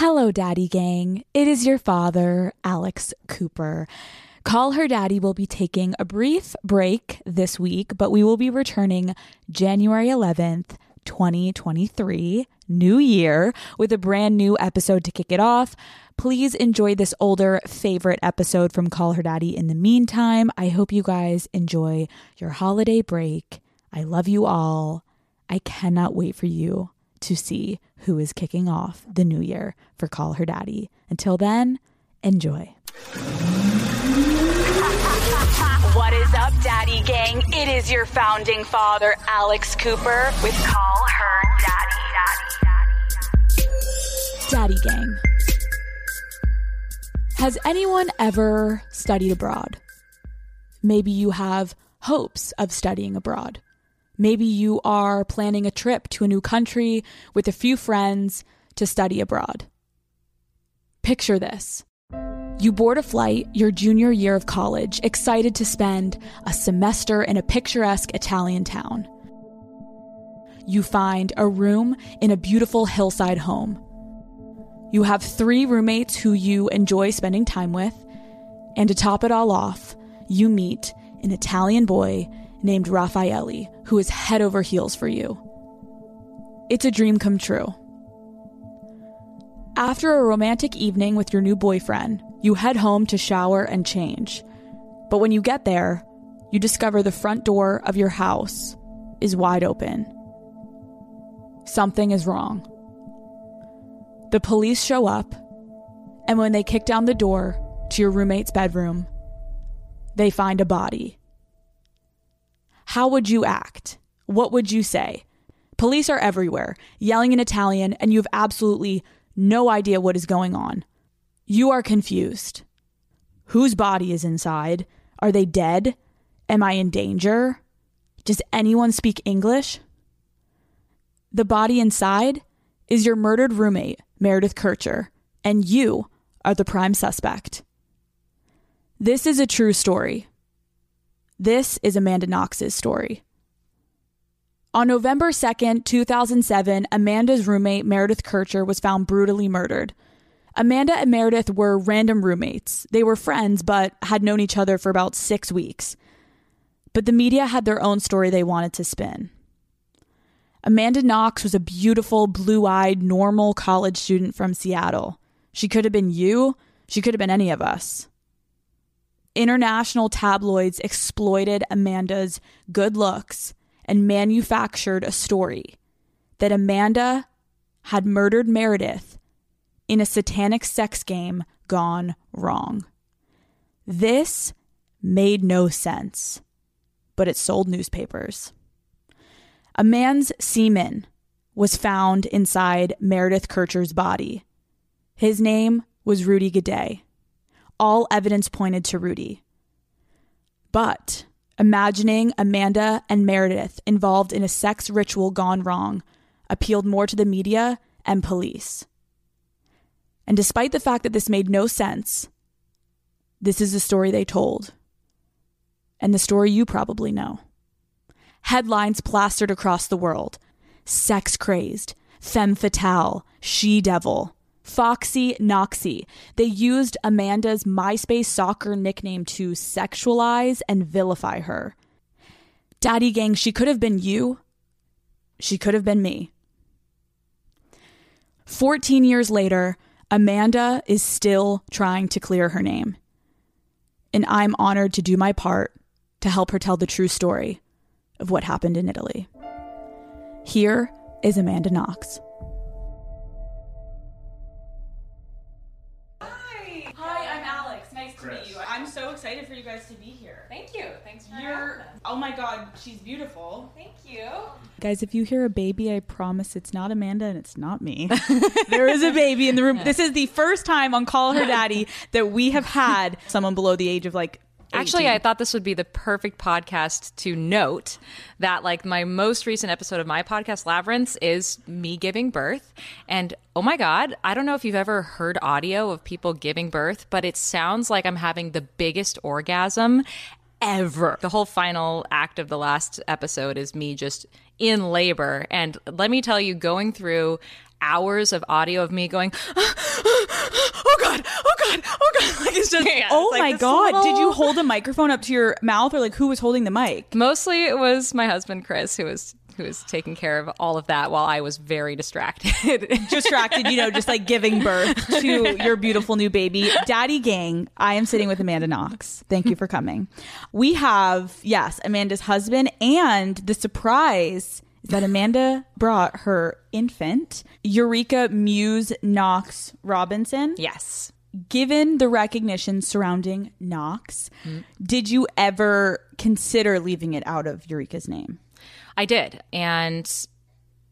Hello, Daddy Gang. It is your father, Alex Cooper. Call Her Daddy will be taking a brief break this week, but we will be returning January 11th, 2023, new year, with a brand new episode to kick it off. Please enjoy this older favorite episode from Call Her Daddy in the meantime. I hope you guys enjoy your holiday break. I love you all. I cannot wait for you to see who is kicking off the new year for Call Her Daddy. Until then, enjoy. What is up, Daddy Gang? It is your founding father, Alex Cooper, with Call Her Daddy. Daddy Gang. Has anyone ever studied abroad? Maybe you have hopes of studying abroad. Maybe you are planning a trip to a new country with a few friends to study abroad. Picture this. You board a flight your junior year of college, excited to spend a semester in a picturesque Italian town. You find a room in a beautiful hillside home. You have three roommates who you enjoy spending time with, and to top it all off, you meet an Italian boy named Raffaele who is head over heels for you. It's a dream come true. After a romantic evening with your new boyfriend, you head home to shower and change. But when you get there, you discover the front door of your house is wide open. Something is wrong. The police show up, and when they kick down the door to your roommate's bedroom, they find a body. How would you act? What would you say? Police are everywhere, yelling in Italian, and you have absolutely no idea what is going on. You are confused. Whose body is inside? Are they dead? Am I in danger? Does anyone speak English? The body inside is your murdered roommate, Meredith Kercher, and you are the prime suspect. This is a true story. This is Amanda Knox's story. On November 2nd, 2007, Amanda's roommate, Meredith Kercher, was found brutally murdered. Amanda and Meredith were random roommates. They were friends, but had known each other for about six weeks. But the media had their own story they wanted to spin. Amanda Knox was a beautiful, blue eyed, normal college student from Seattle. She could have been you, she could have been any of us. International tabloids exploited Amanda's good looks and manufactured a story that Amanda had murdered Meredith in a satanic sex game gone wrong. This made no sense, but it sold newspapers. A man's semen was found inside Meredith Kercher's body. His name was Rudy Guede. All evidence pointed to Rudy. But imagining Amanda and Meredith involved in a sex ritual gone wrong appealed more to the media and police. And despite the fact that this made no sense, this is the story they told. And the story you probably know. Headlines plastered across the world sex crazed, femme fatale, she devil, Foxy Knoxy. They used Amanda's MySpace soccer nickname to sexualize and vilify her. Daddy Gang, she could have been you. She could have been me. 14 years later, Amanda is still trying to clear her name. And I'm honored to do my part to help her tell the true story of what happened in Italy. Here is Amanda Knox. You're, oh my god, she's beautiful. Thank you. Guys, if you hear a baby, I promise it's not Amanda and it's not me. there is a baby in the room. This is the first time on Call Her Daddy that we have had someone below the age of like. Actually, I thought this would be the perfect podcast to note that, like, my most recent episode of my podcast, Labyrinths, is me giving birth. And oh my God, I don't know if you've ever heard audio of people giving birth, but it sounds like I'm having the biggest orgasm ever. The whole final act of the last episode is me just in labor. And let me tell you, going through hours of audio of me going, oh God, oh God, oh God. Like it's just, yeah, oh it's like my god! little- Did you hold the microphone up to your mouth, or like who was holding the mic? Mostly it was my husband, Chris, who was who was taking care of all of that while I was very distracted. Distracted, you know, just like giving birth to your beautiful new baby. Daddy gang, I am sitting with Amanda Knox. Thank you for coming. We have, yes, Amanda's husband, and the surprise is that Amanda brought her infant, Eureka Muse Knox Robinson. yes. Given the recognition surrounding Knox, did you ever consider leaving it out of Eureka's name? I did, and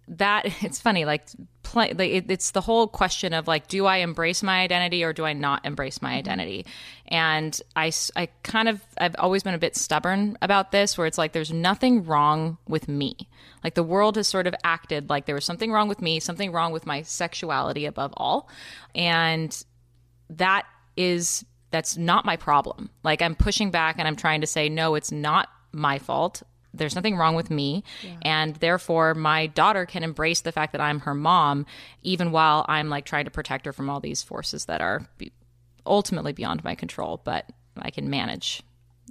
that it's funny. Like, play, like it, it's the whole question of like, do I embrace my identity or do I not embrace my mm-hmm. identity? And i i kind of, I've always been a bit stubborn about this, where it's like, there's nothing wrong with me. Like the world has sort of acted like there was something wrong with me, something wrong with my sexuality above all, and that is that's not my problem. Like I'm pushing back and I'm trying to say no, it's not my fault. There's nothing wrong with me, and therefore my daughter can embrace the fact that I'm her mom, even while I'm like trying to protect her from all these forces that are be- ultimately beyond my control, but I can manage.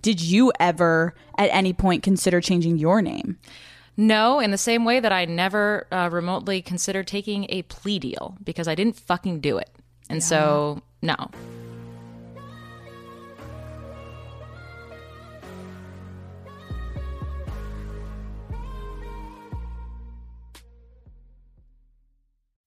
Did you ever at any point consider changing your name? No, in the same way that I never uh, remotely considered taking a plea deal because I didn't fucking do it, and so no.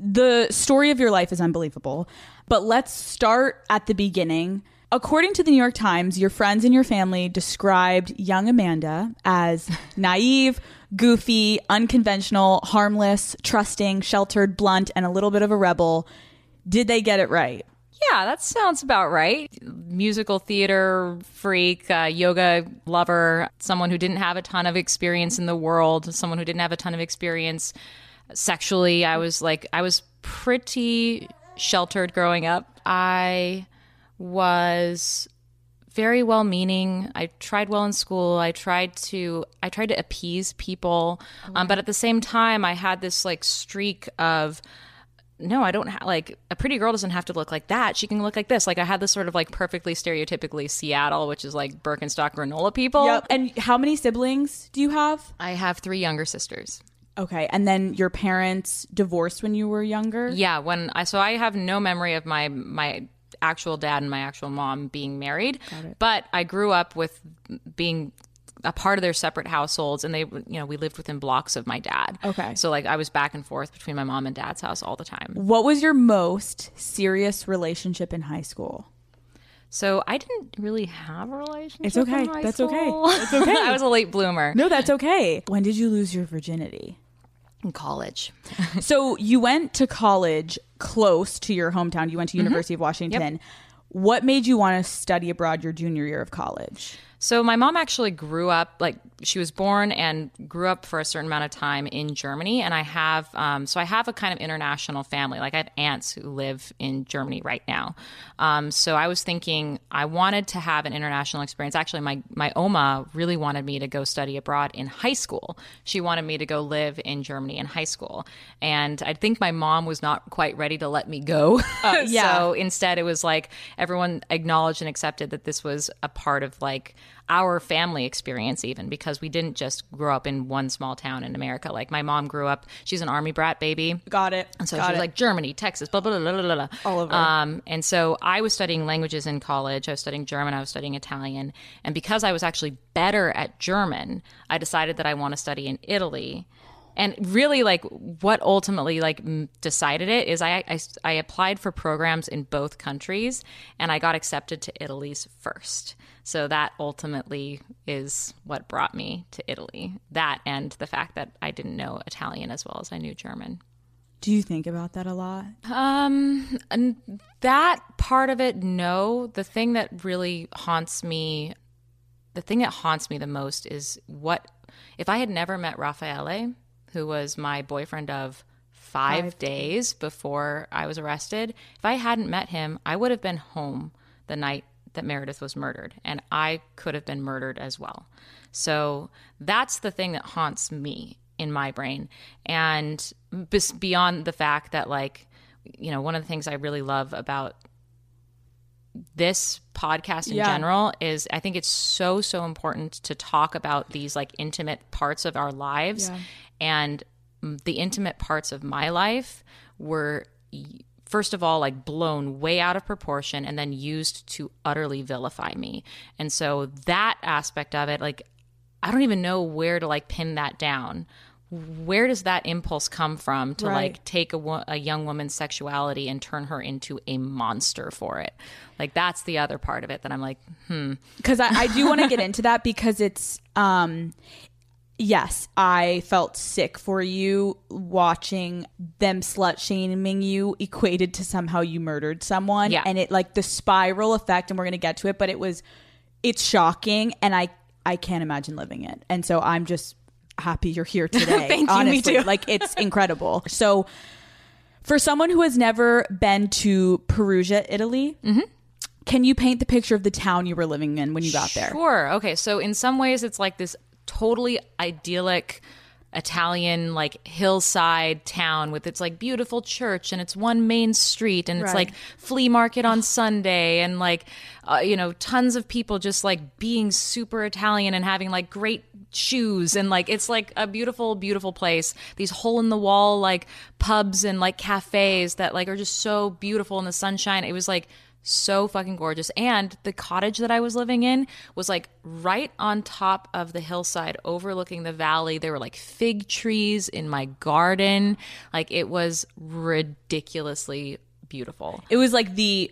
the story of your life is unbelievable. But let's start at the beginning. According to the New York Times, your friends and your family described young Amanda as naive, goofy, unconventional, harmless, trusting, sheltered, blunt, and a little bit of a rebel. Did they get it right? Yeah, that sounds about right. Musical theater freak, uh, yoga lover, someone who didn't have a ton of experience in the world, someone who didn't have a ton of experience sexually. I was like, I was pretty sheltered growing up. I was very well meaning. I tried well in school. I tried to I tried to appease people, um, but at the same time, I had this like streak of no, I don't ha- like a pretty girl doesn't have to look like that. She can look like this. Like I had this sort of like perfectly stereotypically Seattle, which is like Birkenstock granola people. Yep. And how many siblings do you have? I have three younger sisters. Okay. And then your parents divorced when you were younger? Yeah, when I so I have no memory of my my actual dad and my actual mom being married, but I grew up with being a part of their separate households and they you know we lived within blocks of my dad Okay. so like i was back and forth between my mom and dad's house all the time What was your most serious relationship in high school? so i didn't really have a relationship It's okay. That's okay. school. It's okay. i was a late bloomer No, that's okay. When did you lose your virginity? In college so you went to college close to your hometown. You went to mm-hmm. University of Washington. What made you want to study abroad your junior year of college? So my mom actually grew up like she was born and grew up for a certain amount of time in Germany, and I have um, so I have a kind of international family. Like I have aunts who live in Germany right now. Um, so I was thinking I wanted to have an international experience. Actually, my my oma really wanted me to go study abroad in high school. She wanted me to go live in Germany in high school, and I think my mom was not quite ready to let me go. yeah. so instead, it was like everyone acknowledged and accepted that this was a part of like our family experience even because we didn't just grow up in one small town in America. Like my mom grew up, she's an army brat baby. Got it. And so Got she was it. like Germany, Texas, blah, blah, blah, blah, blah, blah. All over. Um, and so I was studying languages in college. I was studying German. I was studying Italian. And because I was actually better at German, I decided that I want to study in Italy. And really, like what ultimately like decided it is I, I I applied for programs in both countries, and I got accepted to Italy's first. So that ultimately is what brought me to Italy. That and the fact that I didn't know Italian as well as I knew German. Do you think about that a lot? Um, and that part of it, no. The thing that really haunts me, the thing that haunts me the most is what if I had never met Raffaele, who was my boyfriend of five, Five days before I was arrested. If I hadn't met him, I would have been home the night that Meredith was murdered, and I could have been murdered as well. So that's the thing that haunts me in my brain. And beyond the fact that, like, you know, one of the things I really love about this podcast in Yeah. general is I think it's so so important to talk about these like intimate parts of our lives Yeah. And the intimate parts of my life were first of all like blown way out of proportion and then used to utterly vilify me. And so that aspect of it like I don't even know where to like pin that down. Where does that impulse come from to Right. like take a, wo- a young woman's sexuality and turn her into a monster for it? Like that's the other part of it that i'm like hmm. Because I, I do want to get into that because it's um yes i felt sick for you watching them slut shaming you equated to somehow you murdered someone Yeah. and it like the spiral effect and we're gonna get to it but it was it's shocking and i i can't imagine living it and so i'm just happy you're here today Thank you, me too. like it's incredible so for someone who has never been to perugia italy Mm-hmm. can you paint the picture of the town you were living in when you got there Sure. Okay. So in some ways, it's like this totally idyllic Italian like hillside town with its like beautiful church and its one main street and it's Right. like flea market on Sunday and like uh, you know tons of people just like being super Italian and having like great shoes and like it's like a beautiful beautiful place these hole in the wall like pubs and like cafes that like are just so beautiful in the sunshine it was like so fucking gorgeous. And the cottage that I was living in was like right on top of the hillside overlooking the valley. There were like fig trees in my garden. Like it was ridiculously beautiful. it was like the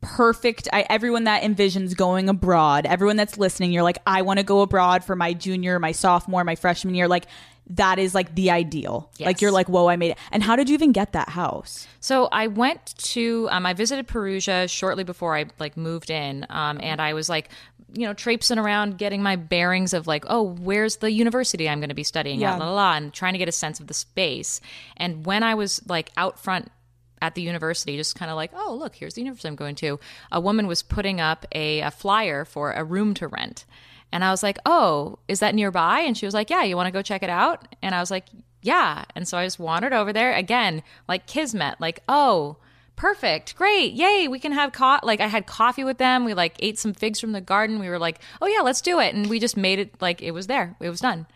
perfect I, everyone that envisions going abroad everyone that's listening you're like i want to go abroad for my junior my sophomore my freshman year like that is like the ideal Yes. like you're like whoa i made it and how did you even get that house So I went to um, I visited Perugia shortly before I like moved in, um, and I was like, you know, traipsing around getting my bearings of like, oh, where's the university I'm going to be studying Yeah. at, la la la, and trying to get a sense of the space. And when I was like out front at the university, just kind of like, oh, look, here's the university I'm going to. A woman was putting up a, a flyer for a room to rent. And I was like, oh, is that nearby? And she was like, yeah, you want to go check it out? And I was like, yeah. And so I just wandered over there again, like Kismet, like, oh, perfect, great, yay, we can have co Like I had coffee with them. We like ate some figs from the garden. We were like, oh yeah, let's do it. And we just made it like it was there. It was done.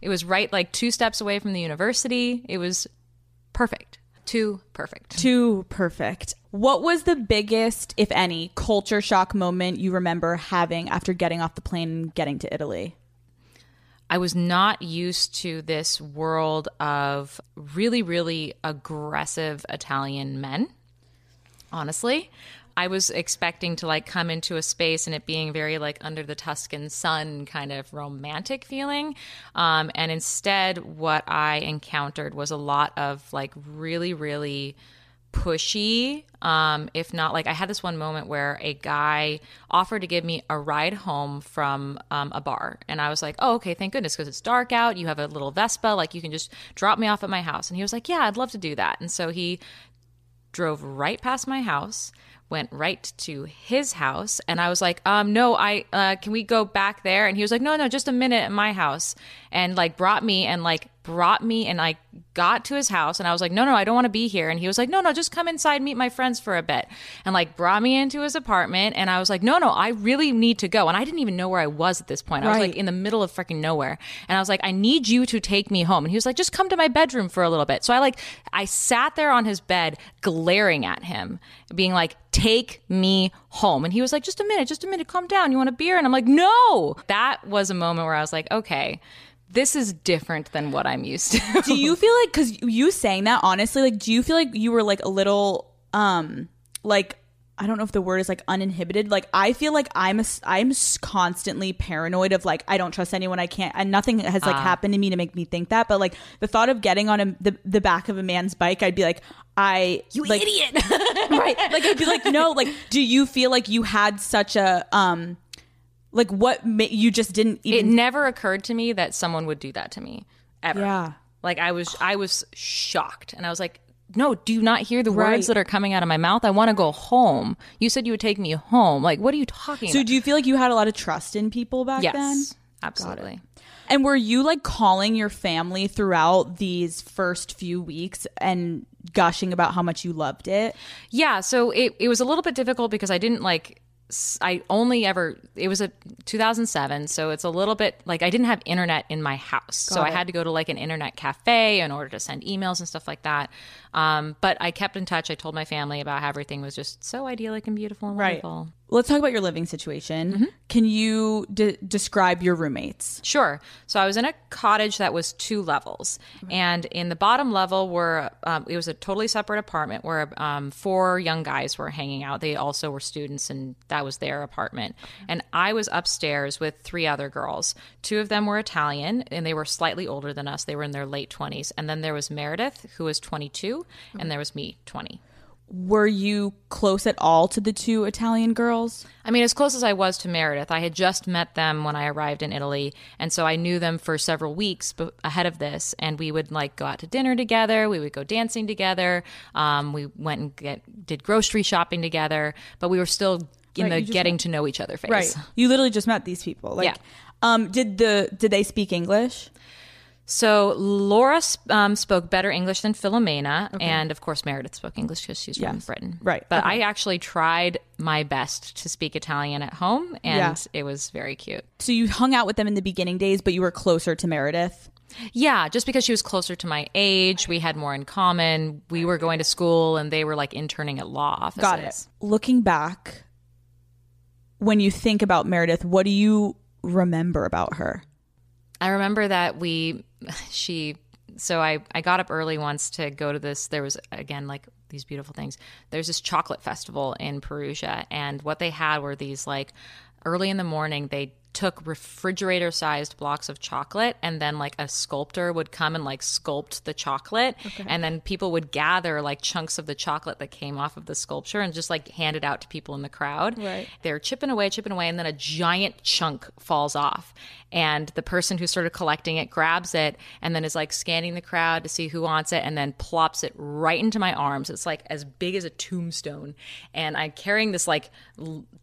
It was right like two steps away from the university. It was perfect. Too perfect. too perfect what was the biggest if any culture shock moment you remember having after getting off the plane and getting to italy I was not used to this world of really, really aggressive Italian men. Honestly, I was expecting to like come into a space and it being very like under the Tuscan sun kind of romantic feeling. Um, and instead, what I encountered was a lot of like really, really pushy um if not like i had this one moment where a guy offered to give me a ride home from um, a bar. And i was like oh okay thank goodness because it's dark out. You have a little vespa. Like you can just drop me off at my house. And he was like yeah i'd love to do that. And so he drove right past my house went right to his house and i was like um no i uh can we go back there? And he was like no no just a minute at my house and like brought me and like brought me and I got to his house and I was like, no, no, I don't want to be here. And he was like, no, no, just come inside, meet my friends for a bit. And like brought me into his apartment. And I was like, no, no, I really need to go. And I didn't even know where I was at this point. I was Right. like in the middle of freaking nowhere. And I was like, I need you to take me home. And he was like, just come to my bedroom for a little bit. So I like, I sat there on his bed glaring at him, being like, take me home. And he was like, just a minute, just a minute, calm down. You want a beer? And I'm like, no. That was a moment where I was like, okay, this is different than what I'm used to. do you feel like because you saying that honestly like do you feel like you were like a little um like I don't know if the word is like uninhibited. Like I feel like I'm a, I'm s- constantly paranoid of like I don't trust anyone. I can't and nothing has like happened to me to make me think that. But like the thought of getting on a, the the back of a man's bike, I'd be like I you like, idiot. right? Like I'd be like no. Like do you feel like you had such a um like what ma- you just didn't it never occurred to me that someone would do that to me ever. Yeah. Like I was I was shocked and I was like, "No, do you not hear the Right. words that are coming out of my mouth? I want to go home. You said you would take me home. Like, what are you talking so about?" do you feel like you had a lot of trust in people back then? yes. then? Absolutely. And were you like calling your family throughout these first few weeks and gushing about how much you loved it? Yeah, so it, it was a little bit difficult because I didn't like I only ever it was a 2007, so it's a little bit like I didn't have internet in my house. so I had to go to like an internet cafe in order to send emails and stuff like that. Um, but I kept in touch. I told my family about how everything was just so idyllic and beautiful and wonderful. Let's talk about your living situation. Mm-hmm. Can you de- describe your roommates? Sure. So I was in a cottage that was two levels, and in the bottom level were um, it was a totally separate apartment where um, four young guys were hanging out. They also were students, and that was their apartment. And I was upstairs with three other girls. Two of them were Italian, and they were slightly older than us. They were in their late twenties, and then there was Meredith, who was twenty two, and there was me, twenty. Were you close at all to the two Italian girls? I mean, as close as I was to Meredith, I had just met them when I arrived in Italy, and so I knew them for several weeks be- ahead of this. And we would like go out to dinner together. We would go dancing together. Um, we went and get did grocery shopping together, but we were still in Right, the getting to know each other phase. Right. You literally just met these people. Like, Yeah. um, did the did they speak English? So Laura um, spoke better English than Philomena, and of course Meredith spoke English because she's from Britain. Right. But Okay. I actually tried my best to speak Italian at home, and Yeah. it was very cute. So you hung out with them in the beginning days, but you were closer to Meredith. Yeah, just because she was closer to my age, we had more in common. We were going to school, and they were like interning at law offices. Got it. Looking back, when you think about Meredith, what do you remember about her? I remember that we, she, so I, I got up early once to go to this. There was, again, like these beautiful things. There's this chocolate festival in Perugia, and what they had were these like early in the morning, they took refrigerator sized blocks of chocolate and then like a sculptor would come and like sculpt the chocolate and then people would gather like chunks of the chocolate that came off of the sculpture and just like hand it out to people in the crowd Right. they're chipping away, chipping away, and then a giant chunk falls off. And the person who started collecting it grabs it and then is like scanning the crowd to see who wants it and then plops it right into my arms. It's like as big as a tombstone. And I'm carrying this like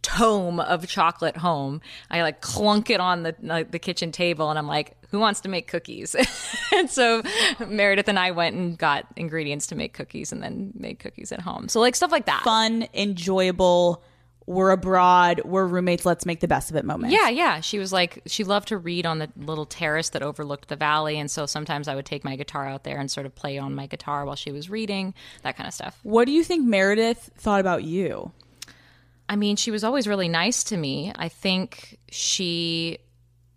tome of chocolate home. I like clunk it on the, like, the kitchen table and I'm like, who wants to make cookies? and so Meredith and I went and got ingredients to make cookies and then made cookies at home. So like stuff like that. Fun, enjoyable. We're abroad. We're roommates. Let's make the best of it. Moment. Yeah, yeah. She was like, she loved to read on the little terrace that overlooked the valley. And so sometimes I would take my guitar out there and sort of play on my guitar while she was reading, that kind of stuff. What do you think Meredith thought about you? I mean, she was always really nice to me. I think she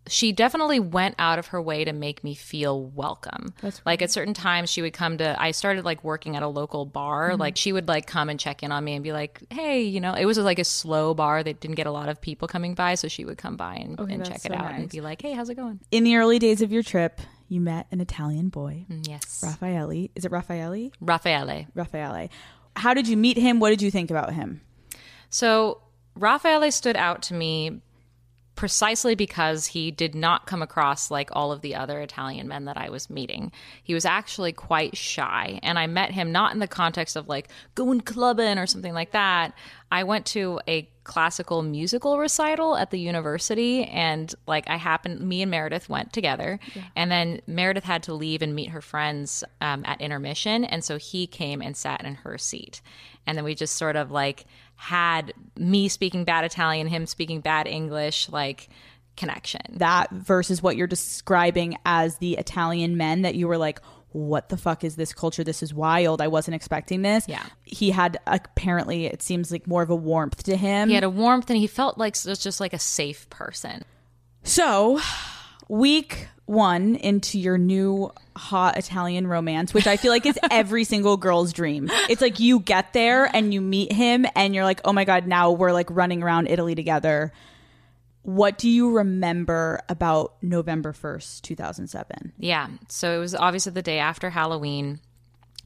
she definitely went out of her way to make me feel welcome. like at certain times she would come to I started like working at a local bar. Mm-hmm. Like she would like come and check in on me and be like, "Hey, you know, it was like a slow bar that didn't get a lot of people coming by, so she would come by and, oh, and that's check so it out nice. and be like, "Hey, how's it going?" In the early days of your trip, you met an Italian boy, mm, Yes. Raffaele. Is it Raffaele? Raffaele. Raffaele. How did you meet him? What did you think about him? So Raffaele stood out to me precisely because he did not come across like all of the other Italian men that I was meeting. He was actually quite shy, and I met him not in the context of like going clubbing or something like that. I went to a classical musical recital at the university and like I happened me and Meredith went together and then Meredith had to leave and meet her friends um, at intermission and so he came and sat in her seat and then we just sort of like had me speaking bad Italian, him speaking bad English, like connection. That versus what you're describing as the Italian men that you were like, what the fuck is this culture? This is wild. I wasn't expecting this. Yeah. He had apparently, it seems like more of a warmth to him. He had a warmth and he felt like it was just like a safe person. So, week one into your new hot Italian romance, which I feel like is every single girl's dream. It's like you get there and you meet him and you're like, oh my God, now we're like running around Italy together. What do you remember about November 1st, 2007? Yeah. So it was obviously the day after Halloween.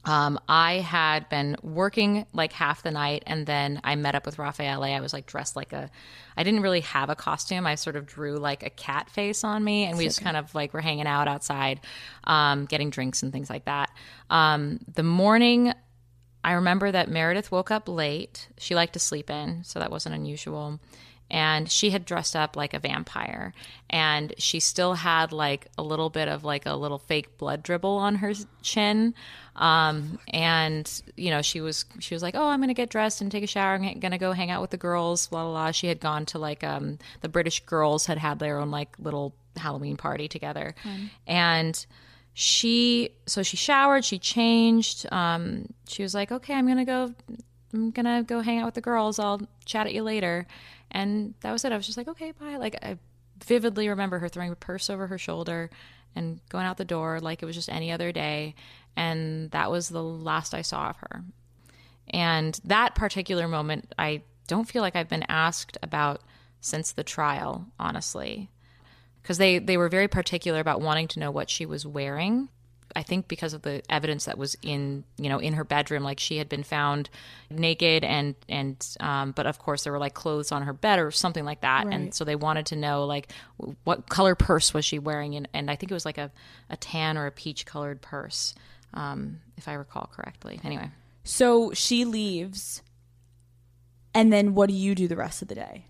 Um, I had been working like half the night, and then I met up with Raffaele. I was like dressed like a, I didn't really have a costume. I sort of drew like a cat face on me, and we just kind of like were hanging out outside, um, getting drinks and things like that. Um, the morning, I remember that Meredith woke up late. She liked to sleep in, so that wasn't unusual. And she had dressed up like a vampire, and she still had like a little bit of like a little fake blood dribble on her chin. Um, and you know, she was she was like, "Oh, I'm gonna get dressed and take a shower. I'm gonna go hang out with the girls." Blah blah blah. She had gone to like um, the British girls had had their own like little Halloween party together, and she so she showered, she changed. Um, she was like, "Okay, I'm gonna go. I'm gonna go hang out with the girls. I'll chat at you later." And that was it. I was just like, "Okay, bye." Like I vividly remember her throwing a purse over her shoulder and going out the door like it was just any other day. And that was the last I saw of her. And that particular moment, I don't feel like I've been asked about since the trial, honestly, because they, they were very particular about wanting to know what she was wearing. I think because of the evidence that was in you know in her bedroom, like she had been found naked and and um, but of course there were like clothes on her bed or something like that, and so they wanted to know like what color purse was she wearing, and, and I think it was like a, a tan or a peach colored purse, um, if I recall correctly. Anyway, So she leaves, and then what do you do the rest of the day?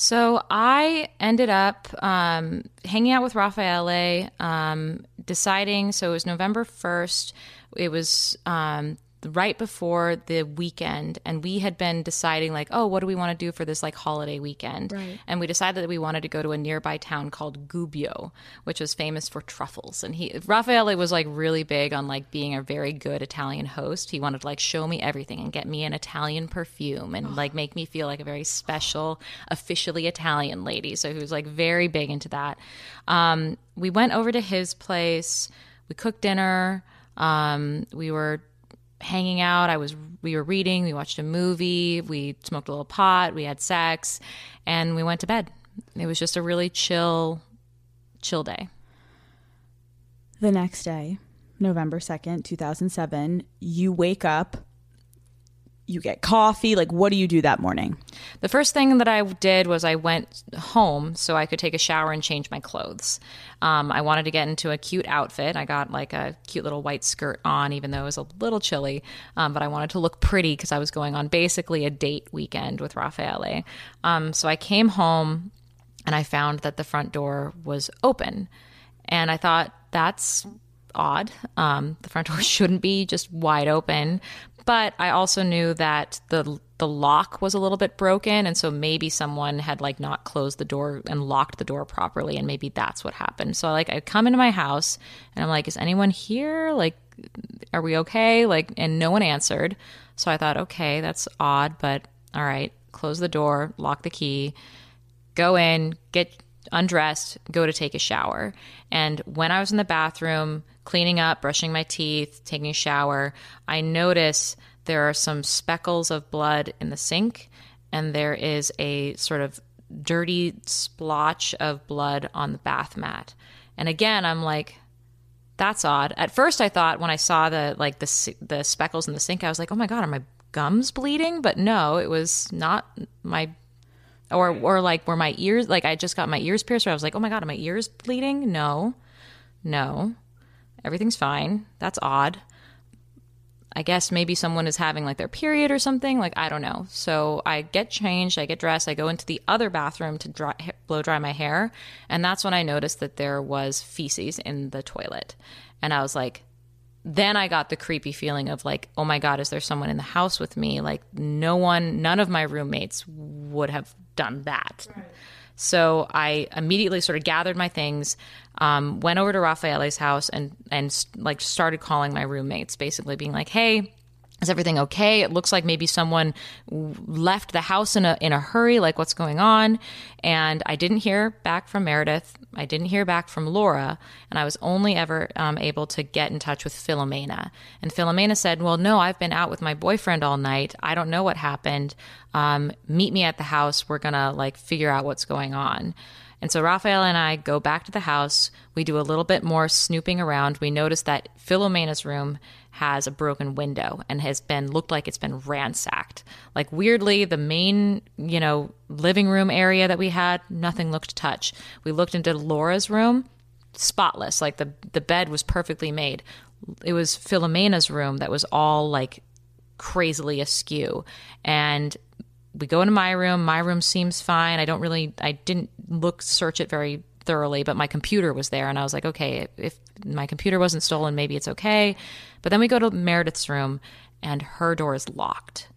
So I ended up um, hanging out with Raffaele, um, deciding. So it was November 1st. It was um, right before the weekend. And we had been deciding, like, oh, what do we want to do for this like holiday weekend? Right. And we decided that we wanted to go to a nearby town called Gubbio, which was famous for truffles. And he, Raffaele was like really big on like being a very good Italian host. He wanted to like show me everything and get me an Italian perfume and like make me feel like a very special, officially Italian lady. So he was like very big into that. Um, we went over to his place. We cooked dinner. Um, we were hanging out. I was we were reading, we watched a movie, we smoked a little pot, we had sex, and we went to bed. It was just a really chill chill day. The next day, November 2nd, 2007, you wake up, you get coffee. Like, what do you do that morning? The first thing that I did was I went home so I could take a shower and change my clothes. Um, I wanted to get into a cute outfit. I got like a cute little white skirt on, even though it was a little chilly. Um, but I wanted to look pretty because I was going on basically a date weekend with Raffaele. Um, so I came home and I found that the front door was open. And I thought, that's odd. Um, the front door shouldn't be just wide open. But I also knew that the the lock was a little bit broken, and so maybe someone had like not closed the door and locked the door properly, and maybe that's what happened. So like I come into my house and I'm like, is anyone here? Like, are we okay? Like, and no one answered. So I thought, okay, that's odd, but all right. Close the door, lock the key, go in, get undressed, go to take a shower. And when I was in the bathroom, cleaning up, brushing my teeth, taking a shower, I notice there are some speckles of blood in the sink, and there is a sort of dirty splotch of blood on the bath mat. And again, I'm like, that's odd. At first, I thought when I saw the like the the speckles in the sink, I was like, oh my god, are my gums bleeding? But no, it was not my or or like were my ears like I just got my ears pierced. Where I was like, oh my god, are my ears bleeding? No, no, everything's fine. That's odd. I guess maybe someone is having like their period or something. Like I don't know. So I get changed, I get dressed, I go into the other bathroom to dry, blow dry my hair, and that's when I noticed that there was feces in the toilet, and I was like, then I got the creepy feeling of like, oh my God, is there someone in the house with me? Like, no one, none of my roommates would have done that. So I immediately sort of gathered my things, um, went over to Raffaele's house and, and like started calling my roommates, basically being like, hey, is everything okay? It looks like maybe someone left the house in a in a hurry. Like what's going on? And I didn't hear back from Meredith. I didn't hear back from Laura, and I was only ever um, able to get in touch with Philomena. And Philomena said, "Well, no, I've been out with my boyfriend all night. I don't know what happened. Um, meet me at the house. We're gonna like figure out what's going on." And so Raffaele and I go back to the house. We do a little bit more snooping around. We notice that Philomena's room has a broken window and has been looked like it's been ransacked. Like weirdly, the main, you know, living room area that we had, nothing looked to touch. We looked into Laura's room, spotless. Like the the bed was perfectly made. It was Philomena's room that was all like crazily askew. And we go into my room. My room seems fine. I don't really, I didn't look, search it very thoroughly, but my computer was there. And I was like, okay, if my computer wasn't stolen, maybe it's okay. But then we go to Meredith's room and her door is locked.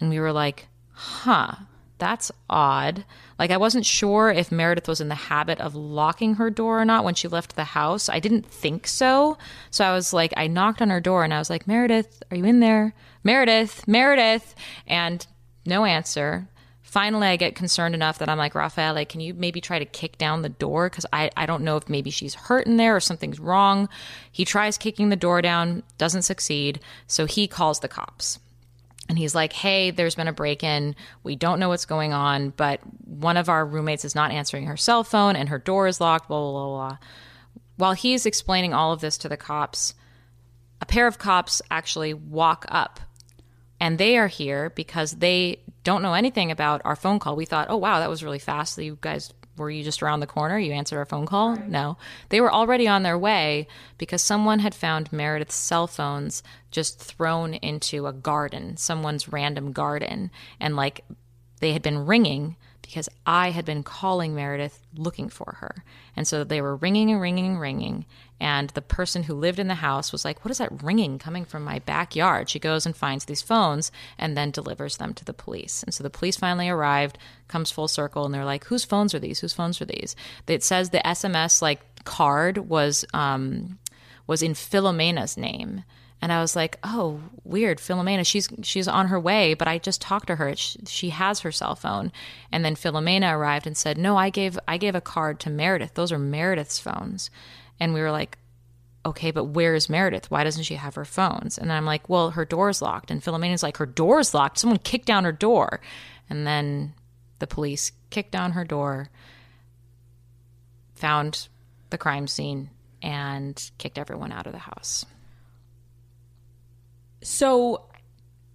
And we were like, huh, that's odd. Like, I wasn't sure if Meredith was in the habit of locking her door or not when she left the house. I didn't think so. So I was like, I knocked on her door and I was like, Meredith, are you in there? Meredith, Meredith. And no answer. Finally, I get concerned enough that I'm like, like, can you maybe try to kick down the door? Because I, I don't know if maybe she's hurt in there or something's wrong. He tries kicking the door down, doesn't succeed. So he calls the cops. And he's like, hey, there's been a break in. We don't know what's going on, but one of our roommates is not answering her cell phone and her door is locked, blah, blah, blah, blah. While he's explaining all of this to the cops, a pair of cops actually walk up and they are here because they don't know anything about our phone call. We thought, oh, wow, that was really fast. You guys, were you just around the corner? You answered our phone call? No. They were already on their way because someone had found Meredith's cell phones just thrown into a garden, someone's random garden. And like they had been ringing because I had been calling Meredith looking for her. And so they were ringing and ringing and ringing. And the person who lived in the house was like, What is that ringing coming from my backyard? She goes and finds these phones and then delivers them to the police. And so the police finally arrived, comes full circle, and they're like, Whose phones are these? Whose phones are these? It says the SMS like card was um was in Philomena's name. And I was like, "Oh, weird, Philomena. She's she's on her way, but I just talked to her. She, she, has her cell phone." And then Philomena arrived and said, "No, I gave I gave a card to Meredith. Those are Meredith's phones." And we were like, okay, but where is Meredith? Why doesn't she have her phones? And I'm like, well, her door's locked. And Philomena's like, her door's locked. Someone kicked down her door. And then the police kicked down her door, found the crime scene, and kicked everyone out of the house. So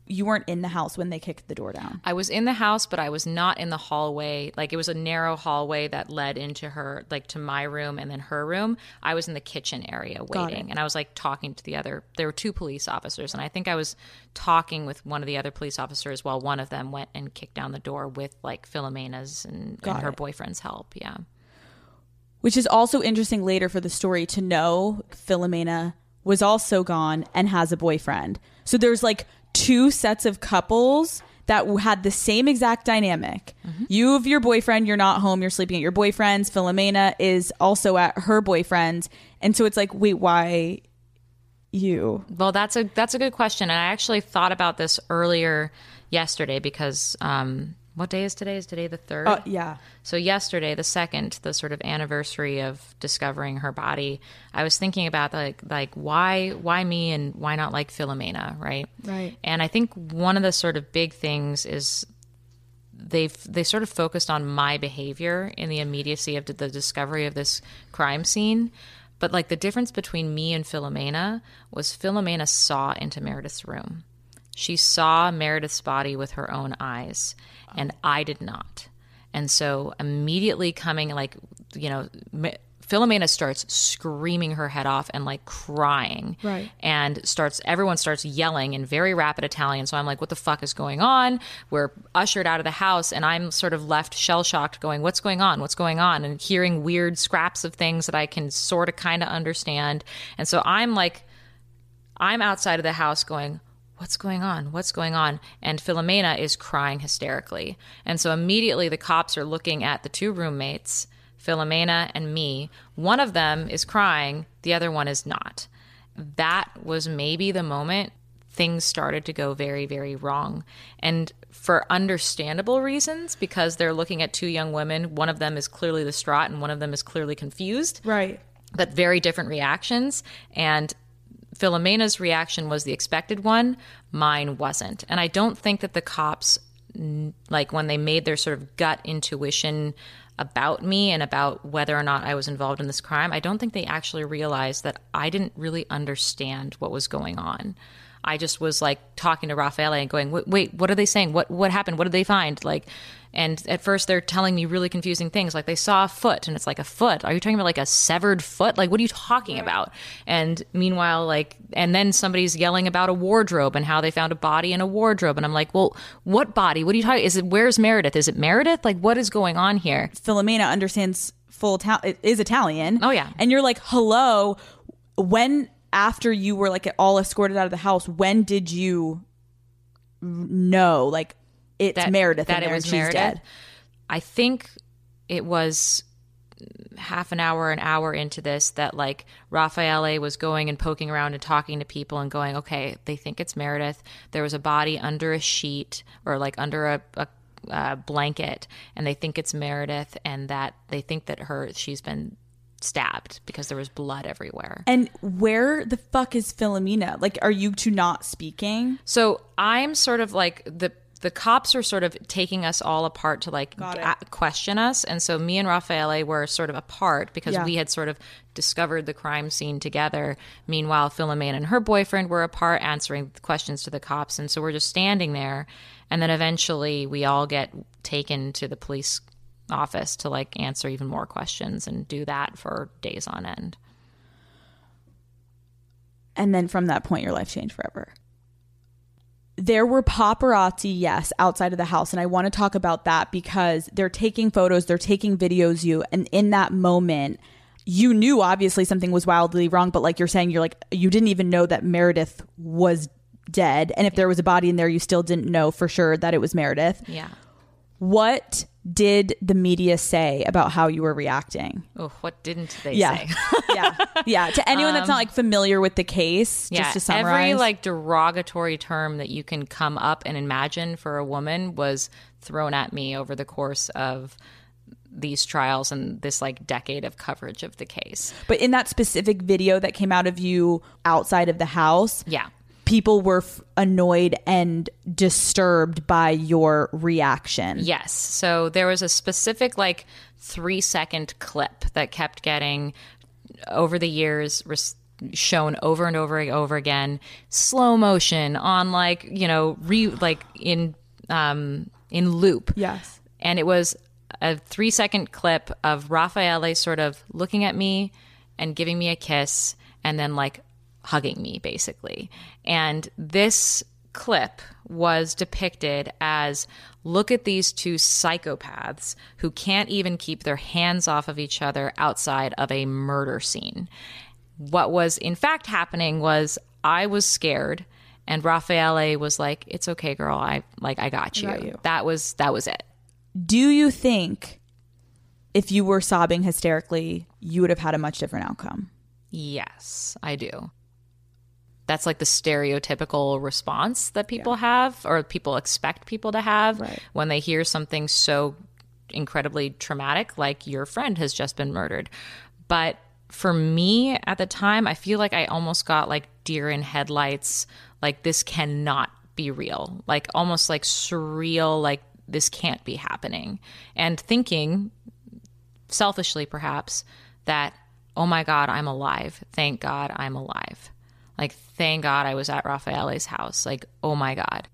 you weren't in the house when they kicked the door down. I was in the house, but I was not in the hallway. Like it was a narrow hallway that led into her, like to my room and then her room. I was in the kitchen area waiting, and I was like talking to the other. There were two police officers, and I think I was talking with one of the other police officers while one of them went and kicked down the door with like Philomena's and, and her boyfriend's help. Yeah, which is also interesting later for the story to know Philomena was also gone and has a boyfriend. So there's like two sets of couples that had the same exact dynamic. Mm-hmm. You have your boyfriend, you're not home, you're sleeping at your boyfriend's. Philomena is also at her boyfriend's. And so it's like, wait, why you? Well, that's a that's a good question. And I actually thought about this earlier yesterday because um, what day is today? Is today the third? Uh, yeah. So yesterday, the second, the sort of anniversary of discovering her body, I was thinking about like like why why me and why not like Philomena, right? Right. And I think one of the sort of big things is they've they sort of focused on my behavior in the immediacy of the discovery of this crime scene. But like the difference between me and Philomena was Philomena saw into Meredith's room. She saw Meredith's body with her own eyes and I did not. And so immediately coming, like, you know, Philomena starts screaming her head off and like crying. Right. And starts, everyone starts yelling in very rapid Italian. So I'm like, what the fuck is going on? We're ushered out of the house and I'm sort of left shell shocked going, what's going on? What's going on? And hearing weird scraps of things that I can sort of kind of understand. And so I'm like, I'm outside of the house going, what's going on? What's going on? And Philomena is crying hysterically. And so immediately the cops are looking at the two roommates, Philomena and me. One of them is crying, the other one is not. That was maybe the moment things started to go very, very wrong. And for understandable reasons, because they're looking at two young women. One of them is clearly distraught and one of them is clearly confused Right. but very different reactions. And Philomena's reaction was the expected one. Mine wasn't. And I don't think that the cops, like when they made their sort of gut intuition about me and about whether or not I was involved in this crime, I don't think they actually realized that I didn't really understand what was going on. I just was like talking to Raffaele and going, wait, wait, what are they saying? What what happened? What did they find? Like, and at first they're telling me really confusing things, like they saw a foot, and it's like a foot. Are you talking about like a severed foot? Like, what are you talking about? And meanwhile, like, and then somebody's yelling about a wardrobe and how they found a body in a wardrobe, and I'm like, well, what body? What are you talking? Is it where's Meredith? Is it Meredith? Like, what is going on here? Philomena understands full Ital- is Italian. Oh, yeah. And you're like, hello. When after you were like all escorted out of the house, when did you know like it's that Meredith that it was and she's Meredith. dead? I think it was half an hour, an hour into this that like Raffaele was going and poking around and talking to people and going, okay, they think it's Meredith. There was a body under a sheet or like under a, a uh, blanket, and they think it's Meredith, and that they think that her she's been stabbed because there was blood everywhere. And where the fuck is Philomena? Like, are you two not speaking? So I'm sort of like the the cops are sort of taking us all apart to like a- question us, and so me and Raffaele were sort of apart because Yeah. we had sort of discovered the crime scene together. Meanwhile, Philomena and her boyfriend were apart, answering questions to the cops, and so we're just standing there, and then eventually we all get taken to the police office to like answer even more questions and do that for days on end. And then from that point, your life changed forever. There were paparazzi, yes, outside of the house. And I want to talk about that because they're taking photos, they're taking videos you. And in that moment, you knew obviously something was wildly wrong. But like you're saying, you're like, you didn't even know that Meredith was dead. And if there was a body in there, you still didn't know for sure that it was Meredith. Yeah. What did the media say about how you were reacting? Oh, what didn't they Yeah. say? yeah. Yeah. To anyone that's not um, like familiar with the case, Yeah, just to summarize. every like derogatory term that you can come up and imagine for a woman was thrown at me over the course of these trials and this like decade of coverage of the case. But in that specific video that came out of you outside of the house, Yeah. People were f- annoyed and disturbed by your reaction. Yes. So there was a specific like 3 second clip that kept getting over the years res- shown over and over and over again slow motion on like, you know, re like in um in loop. Yes. and it was a three second clip of Raffaele sort of looking at me and giving me a kiss and then like hugging me basically. And this clip was depicted as look at these two psychopaths who can't even keep their hands off of each other outside of a murder scene. What was in fact happening was I was scared and Raffaele was like, "It's okay, girl. I like I got you." got you. That was that was it. Do you think if you were sobbing hysterically, you would have had a much different outcome? Yes, I do. That's like the stereotypical response that people have or people expect people to have Right. when they hear something so incredibly traumatic, like your friend has just been murdered. But for me at the time, I feel like I almost got like deer in headlights, like this cannot be real, like almost like surreal, like this can't be happening. And thinking, selfishly perhaps that oh my god i'm alive thank god i'm alive like thank god i was at Raffaele's house like oh my god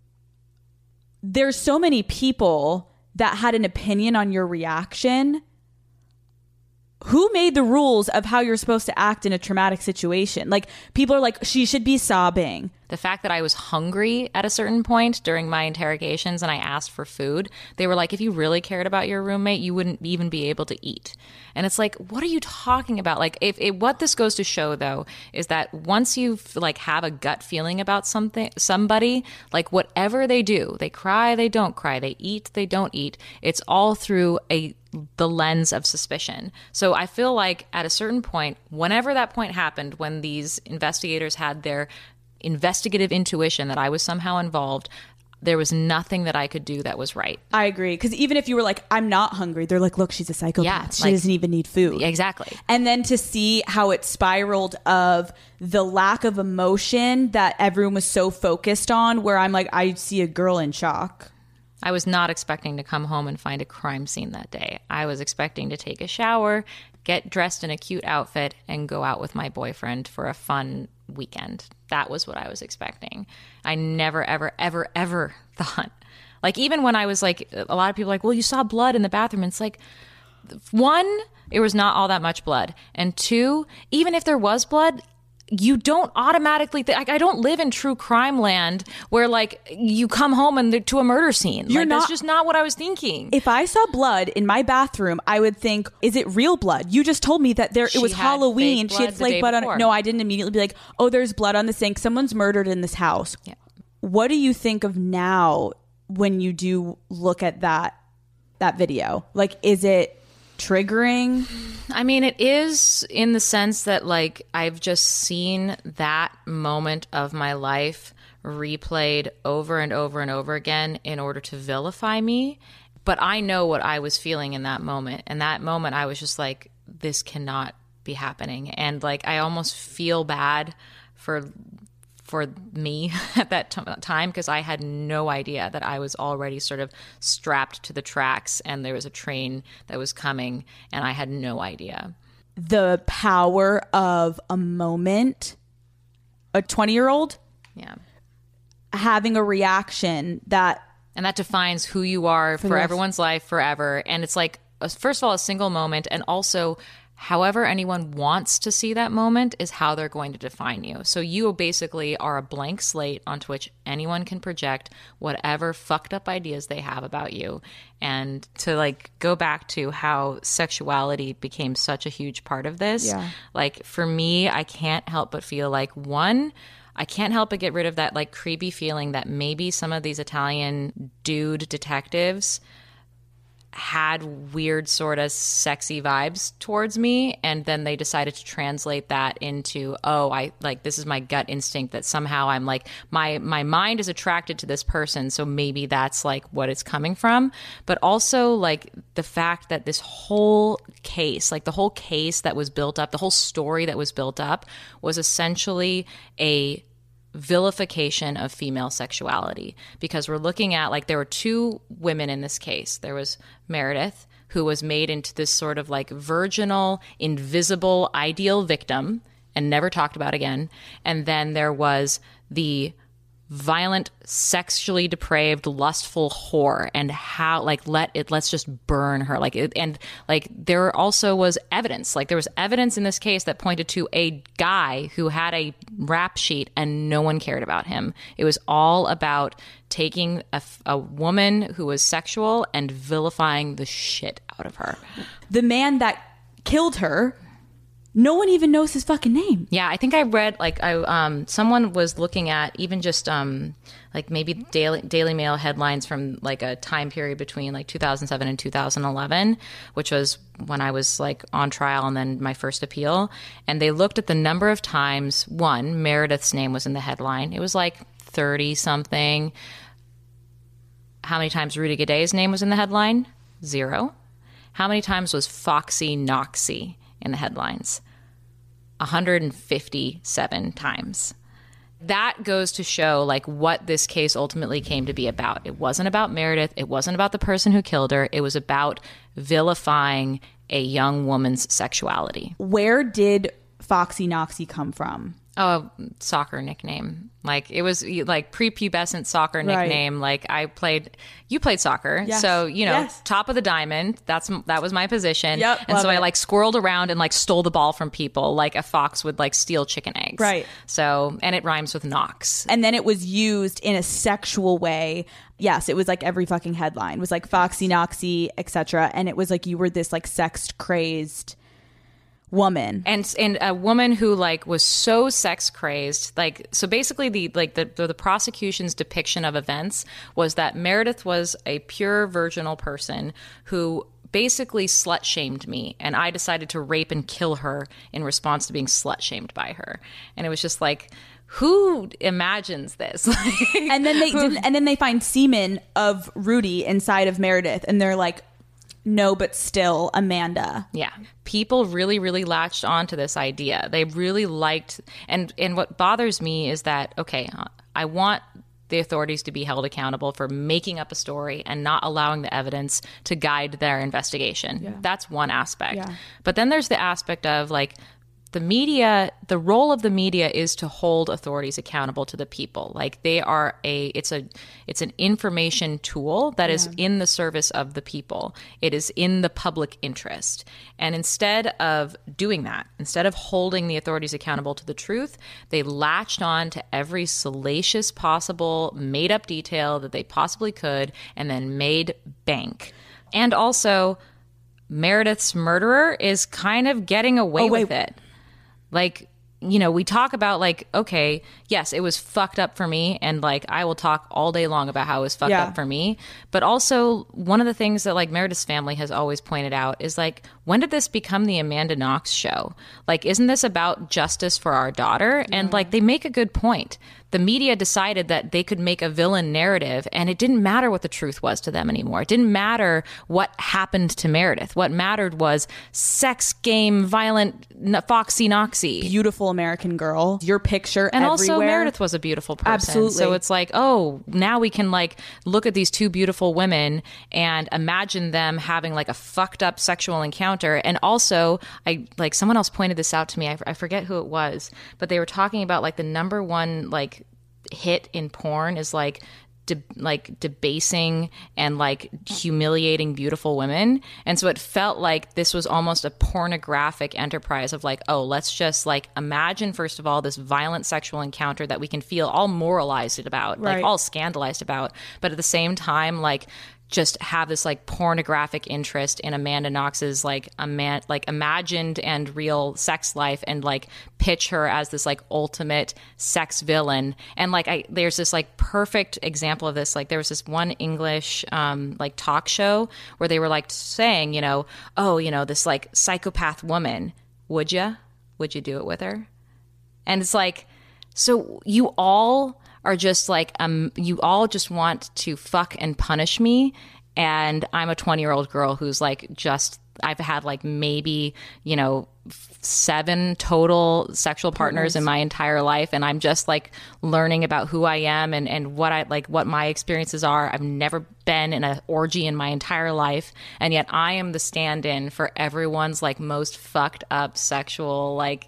There's so many people that had an opinion on your reaction. Who made the rules of how you're supposed to act in a traumatic situation? Like people are like she should be sobbing. the fact that i was hungry at a certain point during my interrogations and i asked for food they were like if you really cared about your roommate you wouldn't even be able to eat and it's like what are you talking about like if, what this goes to show though is that once you like have a gut feeling about something somebody like whatever they do they cry they don't cry they eat they don't eat it's all through a the lens of suspicion. So I feel like at a certain point, whenever that point happened, when these investigators had their investigative intuition that I was somehow involved, there was nothing that I could do that was right. I agree. Because even if you were like, I'm not hungry, they're like, look, she's a psychopath. Yeah, she like- doesn't even need food. Exactly. And then to see how it spiraled of the lack of emotion that everyone was so focused on, where I'm like, I see a girl in shock. I was not expecting to come home and find a crime scene that day. I was expecting to take a shower, get dressed in a cute outfit, and go out with my boyfriend for a fun weekend. That was what I was expecting. I never, ever, ever, ever thought. Like, even when I was like, a lot of people like, well, you saw blood in the bathroom. It's like, one, it was not all that much blood. And two, even if there was blood, you don't automatically think like I don't live in true crime land where like you come home and to a murder scene. You're like, that's not- just not what I was thinking. If I saw blood in my bathroom, I would think, is it real blood? You just told me that there it was Halloween. She had day blood on. No, I didn't immediately be like, oh, there's blood on the sink. Someone's murdered in this house. Yeah. What do you think of now when you do look at that that video? Like, is it triggering? I mean, it is in the sense that, like, I've just seen that moment of my life replayed over and over and over again in order to vilify me. But I know what I was feeling in that moment. And that moment, I was just like, this cannot be happening. And, like, I almost feel bad for for me at that t- time because I had no idea that I was already sort of strapped to the tracks and there was a train that was coming and I had no idea. The power of a moment, a 20 year old Yeah. having a reaction that And that defines who you are for, rest. everyone's life forever. And it's like, uh, first of all, a single moment, and also, however anyone wants to see that moment is how they're going to define you. So you basically are a blank slate onto which anyone can project whatever fucked up ideas they have about you. And to like go back to how sexuality became such a huge part of this, Yeah. like for me, I can't help but feel like one, I can't help but get rid of that like creepy feeling that maybe some of these Italian dude detectives had weird sort of sexy vibes towards me and then they decided to translate that into oh i like this is my gut instinct that somehow i'm like my my mind is attracted to this person so maybe that's like what it's coming from. But also like the fact that this whole case like the whole case that was built up the whole story that was built up was essentially a vilification of female sexuality because we're looking at like there were two women in this case. There was Meredith, who was made into this sort of like virginal, invisible, ideal victim and never talked about again. And then there was the violent, sexually depraved, lustful whore and how like let it let's just burn her. Like it, and like there also was evidence. Like there was evidence in this case that pointed to a guy who had a rap sheet and no one cared about him. It was all about taking a, a woman who was sexual and vilifying the shit out of her. The man that killed her, no one even knows his fucking name. Yeah, I think I read like I um someone was looking at even just um like maybe Daily Daily Mail headlines from like a time period between like 2007 and 2011, which was when I was like on trial and then my first appeal, and they looked at the number of times one Meredith's name was in the headline. It was like 30 something. How many times Rudy Guede's name was in the headline? Zero. How many times was Foxy Knoxy in the headlines? 157 times. That goes to show like what this case ultimately came to be about. It wasn't about Meredith, it wasn't about the person who killed her, it was about vilifying a young woman's sexuality. Where did Foxy Knoxy come from? Oh, soccer nickname. Like it was like prepubescent soccer Right. nickname. Like I played, you played soccer, Yes. so you know Yes. top of the diamond. That's that was my position. Yep, and so I like squirreled around and like stole the ball from people, like a fox would like steal chicken eggs. Right. So and it rhymes with Knox. And then it was used in a sexual way. Yes, it was like every fucking headline was like Foxy Knoxy, etc. And it was like you were this like sex crazed woman. and and a woman who like was so sex crazed like so basically the like the, the the prosecution's depiction of events was that Meredith was a pure virginal person who basically slut shamed me and I decided to rape and kill her in response to being slut shamed by her and it was just like who imagines this? and then they didn't, and then they find semen of Rudy inside of Meredith, and they're like, no, but still Amanda. Yeah. People really, really latched onto this idea. They really liked, and and what bothers me is that okay, I want the authorities to be held accountable for making up a story and not allowing the evidence to guide their investigation. That's one aspect. Yeah. But then there's the aspect of like the media the role of the media is to hold authorities accountable to the people. Like they are a it's a it's an information tool that is in the service of the people. It is in the public interest. And instead of doing that instead of holding the authorities accountable to the truth they latched on to every salacious possible made up detail that they possibly could and then made bank. And also Meredith's murderer is kind of getting away Oh, with it. Like, you know, we talk about like, okay, yes, it was fucked up for me, and like I will talk all day long about how it was fucked Yeah. up for me. But also, one of the things that like Meredith's family has always pointed out is like, when did this become the Amanda Knox show? Like, isn't this about justice for our daughter? And like, they make a good point. The media decided that they could make a villain narrative, and it didn't matter what the truth was to them anymore. It didn't matter what happened to Meredith. What mattered was sex game, violent, n- foxy knoxy. Beautiful American girl. Your picture And everywhere. also Meredith was a beautiful person. Absolutely. So it's like, oh, now we can like look at these two beautiful women and imagine them having like a fucked up sexual encounter. And also, I like someone else pointed this out to me. I, I forget who it was, but they were talking about like the number one like hit in porn is like de- like debasing and like humiliating beautiful women and so it felt like this was almost a pornographic enterprise of like oh let's just like imagine first of all this violent sexual encounter that we can feel all moralized about Right. like all scandalized about but at the same time like just have this like pornographic interest in Amanda Knox's like a man like imagined and real sex life and like pitch her as this like ultimate sex villain. And like I there's this like perfect example of this. Like there was this one English um like talk show where they were like saying you know oh you know this like psychopath woman would you would you do it with her? And it's like, so you all are just like, um, you all just want to fuck and punish me. And I'm a 20 year old girl who's like, just, I've had like maybe, you know, seven total sexual partners in my entire life. And I'm just like learning about who I am and, and what I like, what my experiences are. I've never been in an orgy in my entire life. And yet I am the stand in for everyone's like most fucked up sexual, like,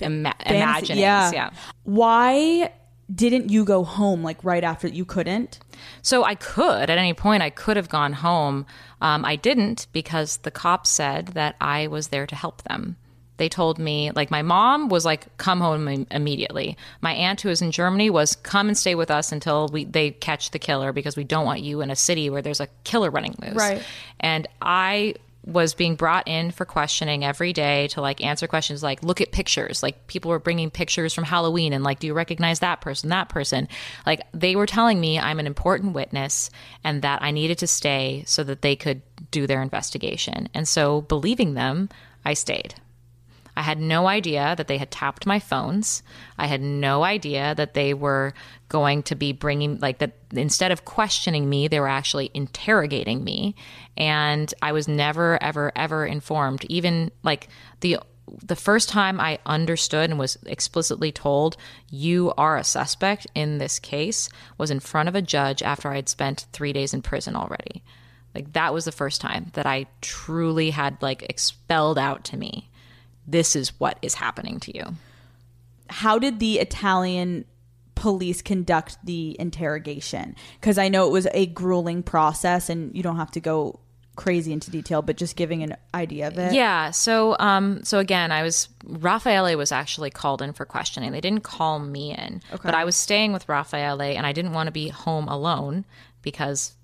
ima- imaginings. yeah. yeah. Why didn't you go home like right after you couldn't? So I could, at any point, I could have gone home. Um, I didn't because the cops said that I was there to help them. They told me, like, my mom was like, come home immediately. My aunt, who was in Germany, was come and stay with us until we, they catch the killer because we don't want you in a city where there's a killer running loose. Right. And I was being brought in for questioning every day to like answer questions like look at pictures. Like people were bringing pictures from halloween and like do you recognize that person that person? Like they were telling me i'm an important witness and that i needed to stay so that they could do their investigation. And so believing them i stayed I had no idea that they had tapped my phones. I had no idea that they were going to be bringing, like, that instead of questioning me, they were actually interrogating me. And I was never, ever, ever informed. Even like the, the first time I understood and was explicitly told, you are a suspect in this case, was in front of a judge after I had spent three days in prison already. Like, that was the first time that I truly had, like, expelled out to me this is what is happening to you. How did the Italian police conduct the interrogation? Because I know it was a grueling process and you don't have to go crazy into detail, but just giving an idea of it. Yeah. So, um, so again, I was Raffaele was actually called in for questioning. They didn't call me in, okay. but I was staying with Raffaele, and I didn't want to be home alone because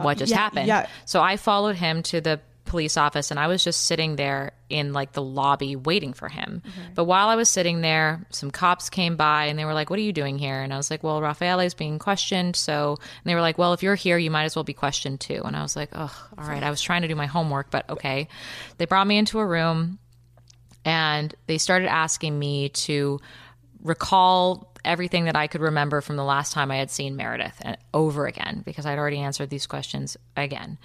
what just yeah, happened. yeah. So I followed him to the police office, and I was just sitting there in like the lobby waiting for him. Mm-hmm. But while I was sitting there, some cops came by and they were like, "What are you doing here?" And I was like, "Well, Raffaele is being questioned." So and they were like, "Well, if you're here, you might as well be questioned too." And I was like, "Oh, all right." I was trying to do my homework, but okay. They brought me into a room and they started asking me to recall everything that I could remember from the last time I had seen Meredith and over again because I'd already answered these questions again.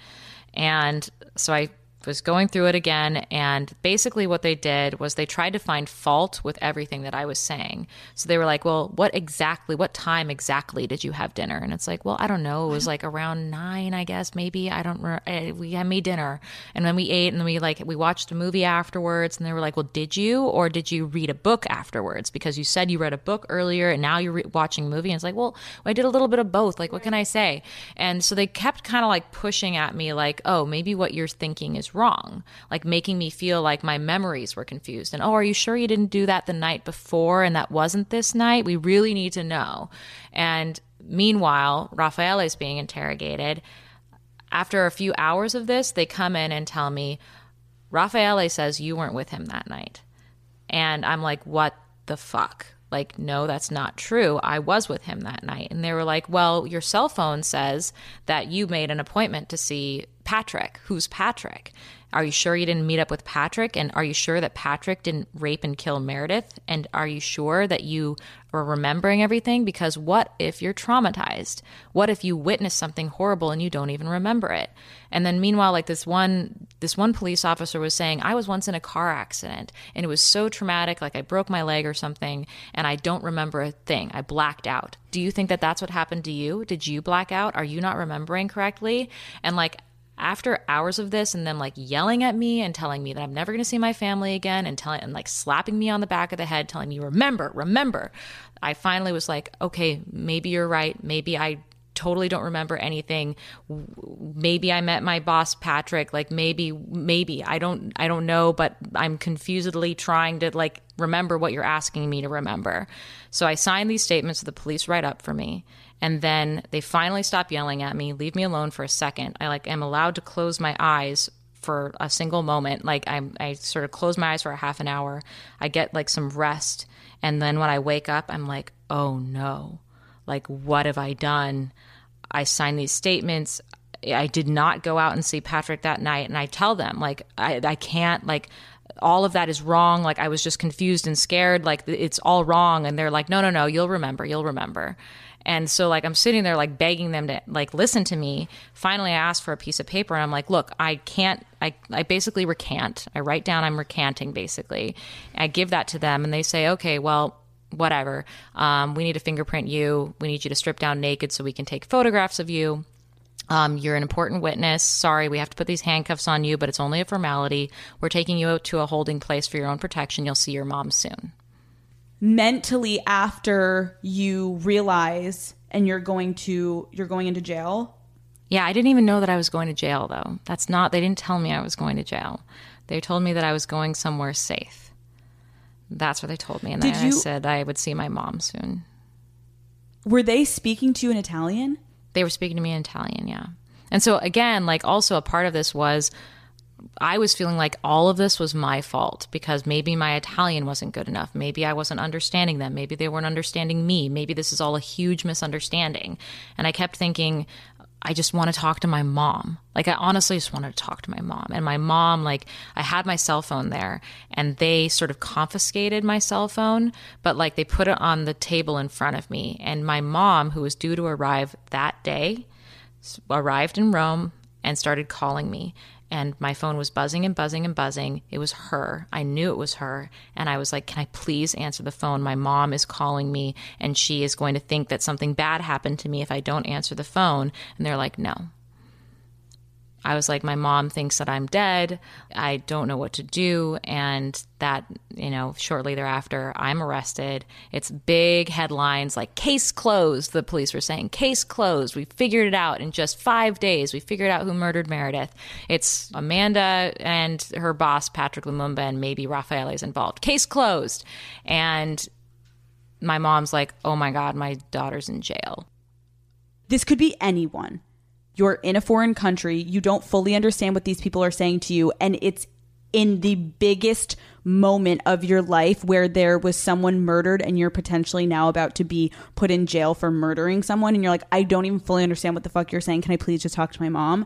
And so I was going through it again and basically what they did was they tried to find fault with everything that I was saying. So they were like, "Well, what exactly what time exactly did you have dinner?" And it's like, "Well, I don't know. It was like around 9, I guess, maybe. I don't re- eh, we had me dinner." And then we ate and then we like we watched a movie afterwards and they were like, "Well, did you or did you read a book afterwards because you said you read a book earlier and now you're re- watching a movie?" And it's like, "Well, I did a little bit of both. Like, what can I say?" And so they kept kind of like pushing at me like, "Oh, maybe what you're thinking is wrong, like making me feel like my memories were confused. And oh, are you sure you didn't do that the night before and that wasn't this night? We really need to know. And meanwhile, Raffaele is being interrogated. After a few hours of this, they come in and tell me, Raffaele says you weren't with him that night. And I'm like, what the fuck? Like, no, that's not true. I was with him that night. And they were like, well, your cell phone says that you made an appointment to see Patrick. Who's Patrick? Are you sure you didn't meet up with Patrick? And are you sure that Patrick didn't rape and kill Meredith? And are you sure that you are remembering everything? Because what if you're traumatized? What if you witnessed something horrible and you don't even remember it? And then meanwhile, like this one this one police officer was saying, I was once in a car accident and it was so traumatic, like I broke my leg or something, and I don't remember a thing. I blacked out. Do you think that that's what happened to you? Did you black out? Are you not remembering correctly? And like after hours of this and them like yelling at me and telling me that I'm never going to see my family again and telling and like slapping me on the back of the head telling me remember remember I finally was like okay maybe you're right. Maybe I totally don't remember anything. Maybe I met my boss Patrick. Like maybe maybe. I don't I don't know but I'm confusedly trying to like remember what you're asking me to remember. So I signed these statements to the police write up for me and then they finally stop yelling at me leave me alone for a second. I like am allowed to close my eyes for a single moment. Like i i sort of close my eyes for a half an hour. I get like some rest. And then when i wake up i'm like oh no. Like what have i done? I signed these statements. I did not go out and see patrick that night. And i tell them like i, I can't like all of that is wrong. Like i was just confused and scared. Like it's all wrong. And they're like no no no you'll remember you'll remember and so like I'm sitting there like begging them to like listen to me. Finally I asked for a piece of paper and I'm like, "Look, I can't I I basically recant. I write down I'm recanting basically. I give that to them and they say, "Okay, well, whatever. Um, we need to fingerprint you. We need you to strip down naked so we can take photographs of you." Um, you're an important witness. Sorry, we have to put these handcuffs on you, but it's only a formality. We're taking you out to a holding place for your own protection. You'll see your mom soon mentally after you realize and you're going to you're going into jail? Yeah i didn't even know that i was going to jail though. That's not they didn't tell me i was going to jail. They told me that i was going somewhere safe. That's what they told me and then you, i said i would see my mom soon. Were they speaking to you in italian? They were speaking to me in italian yeah. And so again like also a part of this was I was feeling like all of this was my fault because maybe my Italian wasn't good enough. Maybe I wasn't understanding them. Maybe they weren't understanding me. Maybe this is all a huge misunderstanding. And I kept thinking, I just want to talk to my mom. Like, I honestly just wanted to talk to my mom. And my mom, like, I had my cell phone there and they sort of confiscated my cell phone, but like they put it on the table in front of me. And my mom, who was due to arrive that day, arrived in Rome and started calling me and my phone was buzzing and buzzing and buzzing. It was her. I knew it was her. And I was like, Can I please answer the phone? My mom is calling me and she is going to think that something bad happened to me if I don't answer the phone. And they're like, No, I was like, my mom thinks that I'm dead. I don't know what to do. And that, you know, shortly thereafter, I'm arrested. It's big headlines like case closed. The police were saying, case closed. We figured it out in just five days. We figured out who murdered Meredith. It's Amanda and her boss, Patrick Lumumba, and maybe Raffaele is involved. Case closed. And my mom's like, oh my God, my daughter's in jail. This could be anyone you're in a foreign country, you don't fully understand what these people are saying to you, and it's in the biggest moment of your life where there was someone murdered and you're potentially now about to be put in jail for murdering someone and you're like I don't even fully understand what the fuck you're saying. Can I please just talk to my mom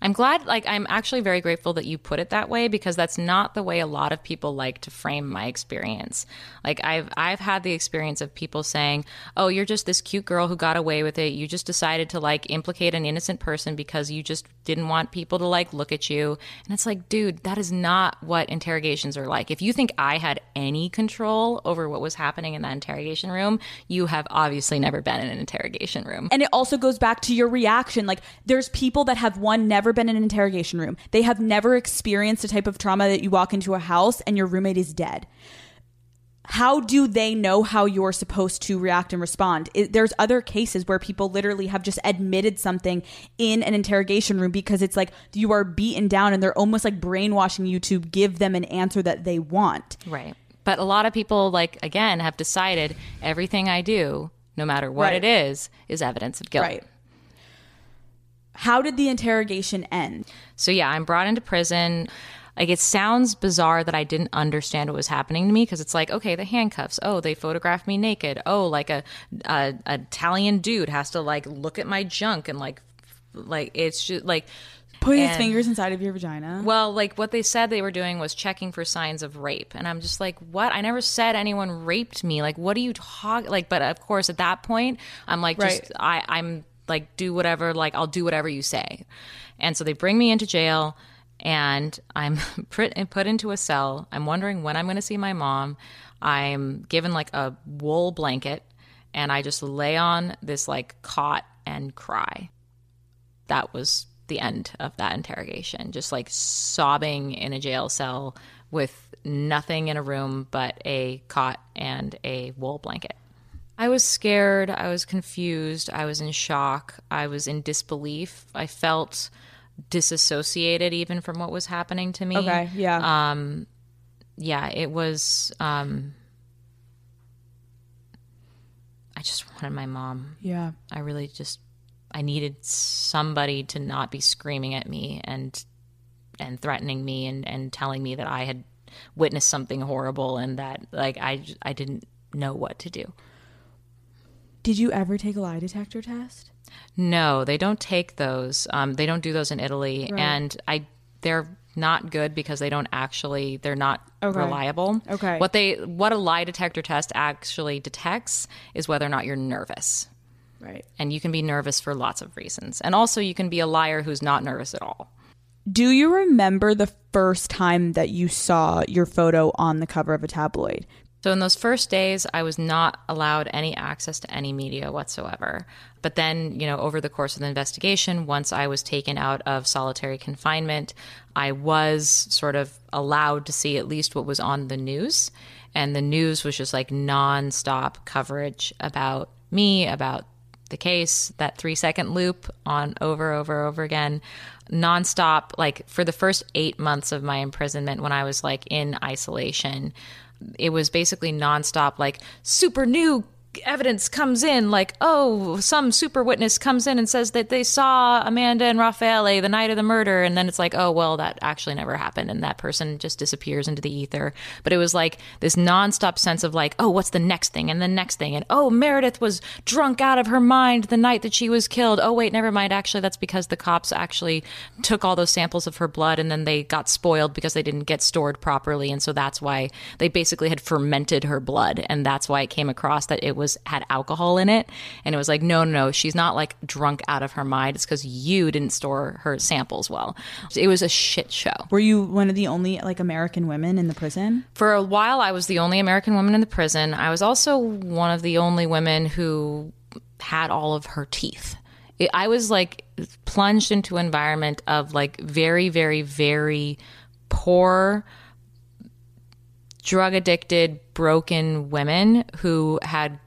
I'm glad, like, I'm actually very grateful that you put it that way because that's not the way a lot of people like to frame my experience. Like, I've, I've had the experience of people saying, oh, you're just this cute girl who got away with it. You just decided to, like, implicate an innocent person because you just didn't want people to, like, look at you. And it's like, dude, that is not what interrogations are like. If you think I had any control over what was happening in that interrogation room, you have obviously never been in an interrogation room. And it also goes back to your reaction. Like, there's people that have one, never been in an interrogation room. They have never experienced the type of trauma that you walk into a house and your roommate is dead. How do they know how you're supposed to react and respond? It, there's other cases where people literally have just admitted something in an interrogation room because it's like you are beaten down and they're almost like brainwashing you to give them an answer that they want. Right. But a lot of people, like, again, have decided everything I do, no matter what Right. it is, is evidence of guilt. Right. How did the interrogation end? So, yeah, I'm brought into prison. Like, it sounds bizarre that I didn't understand what was happening to me because it's like, okay, the handcuffs. Oh, they photographed me naked. Oh, like a, a, a Italian dude has to, like, look at my junk and, like, like, it's just like, Put his fingers inside of your vagina. Well, like what they said they were doing was checking for signs of rape, and I'm just like, what? I never said anyone raped me. Like, what are you talking? Like, but of course, at that point, I'm like, just Right. I, I'm like, do whatever. Like, I'll do whatever you say. And so they bring me into jail, and I'm put into a cell. I'm wondering when I'm going to see my mom. I'm given like a wool blanket, and I just lay on this like cot and cry that was the end of that interrogation. Just like sobbing in a jail cell with nothing in a room but a cot and a wool blanket. I was scared. I was confused. I was in shock. I was in disbelief. I felt disassociated even from what was happening to me. okay, yeah. Yeah, it was. Um, I just wanted my mom. yeah. I really just I needed somebody to not be screaming at me and and threatening me and and telling me that I had witnessed something horrible and that like I, I didn't know what to do. Did you ever take a lie detector test? No, they don't take those. Um, they don't do those in Italy, Right. and I they're not good because they don't actually they're not Okay. reliable. Okay. What they what a lie detector test actually detects is whether or not you're nervous. Right. And you can be nervous for lots of reasons. And also you can be a liar who's not nervous at all. Do you remember the first time that you saw your photo on the cover of a tabloid? So in those first days, I was not allowed any access to any media whatsoever. But then, you know, over the course of the investigation, once I was taken out of solitary confinement, I was sort of allowed to see at least what was on the news. And the news was just like nonstop coverage about me, about the case, that three second loop on over, over, over again, nonstop. Like for the first eight months of my imprisonment, when I was like in isolation, it was basically nonstop, like super new evidence comes in like oh some super witness comes in and says that they saw amanda and raffaele the night of the murder. And then it's like oh well that actually never happened. And that person just disappears into the ether. But it was like this nonstop sense of like oh what's the next thing and the next thing? And oh meredith was drunk out of her mind the night that she was killed. Oh wait never mind. Actually that's because the cops actually took all those samples of her blood and then they got spoiled because they didn't get stored properly. And so that's why they basically had fermented her blood. And that's why it came across that it was had alcohol in it. And it was like no no no she's not like drunk out of her mind. It's because you didn't store her samples well. It was a shit show. Were you one of the only like American women in the prison? for a while i was the only american woman in the prison. I was also one of the only women who had all of her teeth. It- i was like plunged into an environment of like very very very poor drug addicted broken women who had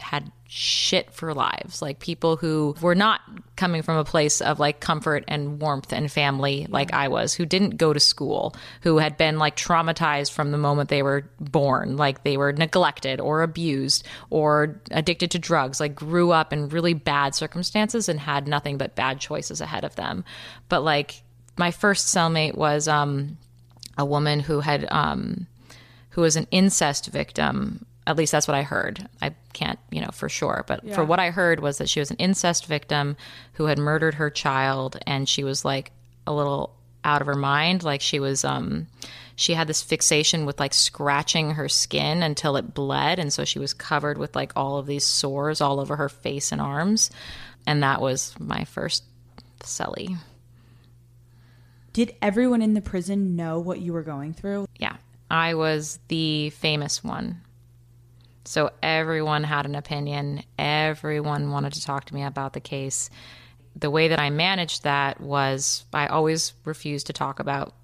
had shit for lives. Like people who were not coming from a place of like comfort and warmth and family like I was who didn't go to school who had been like traumatized from the moment they were born like they were neglected or abused or addicted to drugs like grew up in really bad circumstances and had nothing but bad choices ahead of them. But like my first cellmate was um a woman who had um who was an incest victim. At least that's what I heard. I can't, you know, for sure, but for what I heard was that she was an incest victim who had murdered her child and she was like a little out of her mind. Like she was, um, she had this fixation with like scratching her skin until it bled. And so she was covered with like all of these sores all over her face and arms. And that was my first celly. Did everyone in the prison know what you were going through? Yeah. I was the famous one. So everyone had an opinion. Everyone wanted to talk to me about the case. The way that I managed that was I always refused to talk about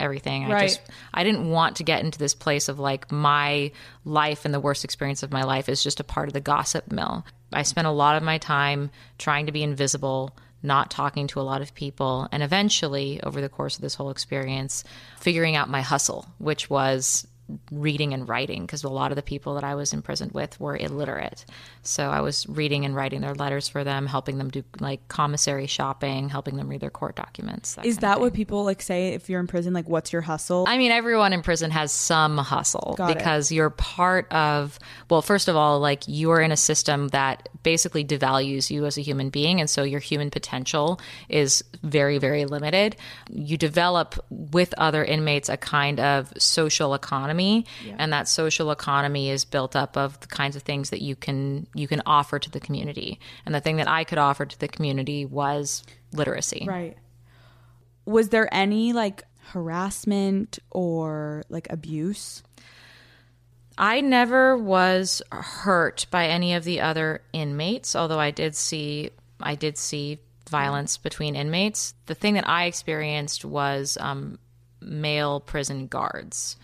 everything. I Right. just I didn't want to get into this place of like my life and the worst experience of my life is just a part of the gossip mill. I spent a lot of my time trying to be invisible, not talking to a lot of people, and eventually over the course of this whole experience, figuring out my hustle, which was reading and writing because a lot of the people that I was imprisoned with were illiterate. So I was reading and writing their letters for them, helping them do like commissary shopping, helping them read their court documents. Is that what people like say if you're in prison? Like, what's your hustle? I mean, everyone in prison has some hustle Got it. because you're part of, well, first of all, like you're in a system that basically devalues you as a human being. And so your human potential is very, very limited. You develop with other inmates a kind of social economy. And that social economy is built up of the kinds of things that you can you can offer to the community. And the thing that I could offer to the community was literacy. right. Was there any like harassment or like abuse? I never was hurt by any of the other inmates, although I did see I did see violence between inmates. The thing that I experienced was um, male prison guards.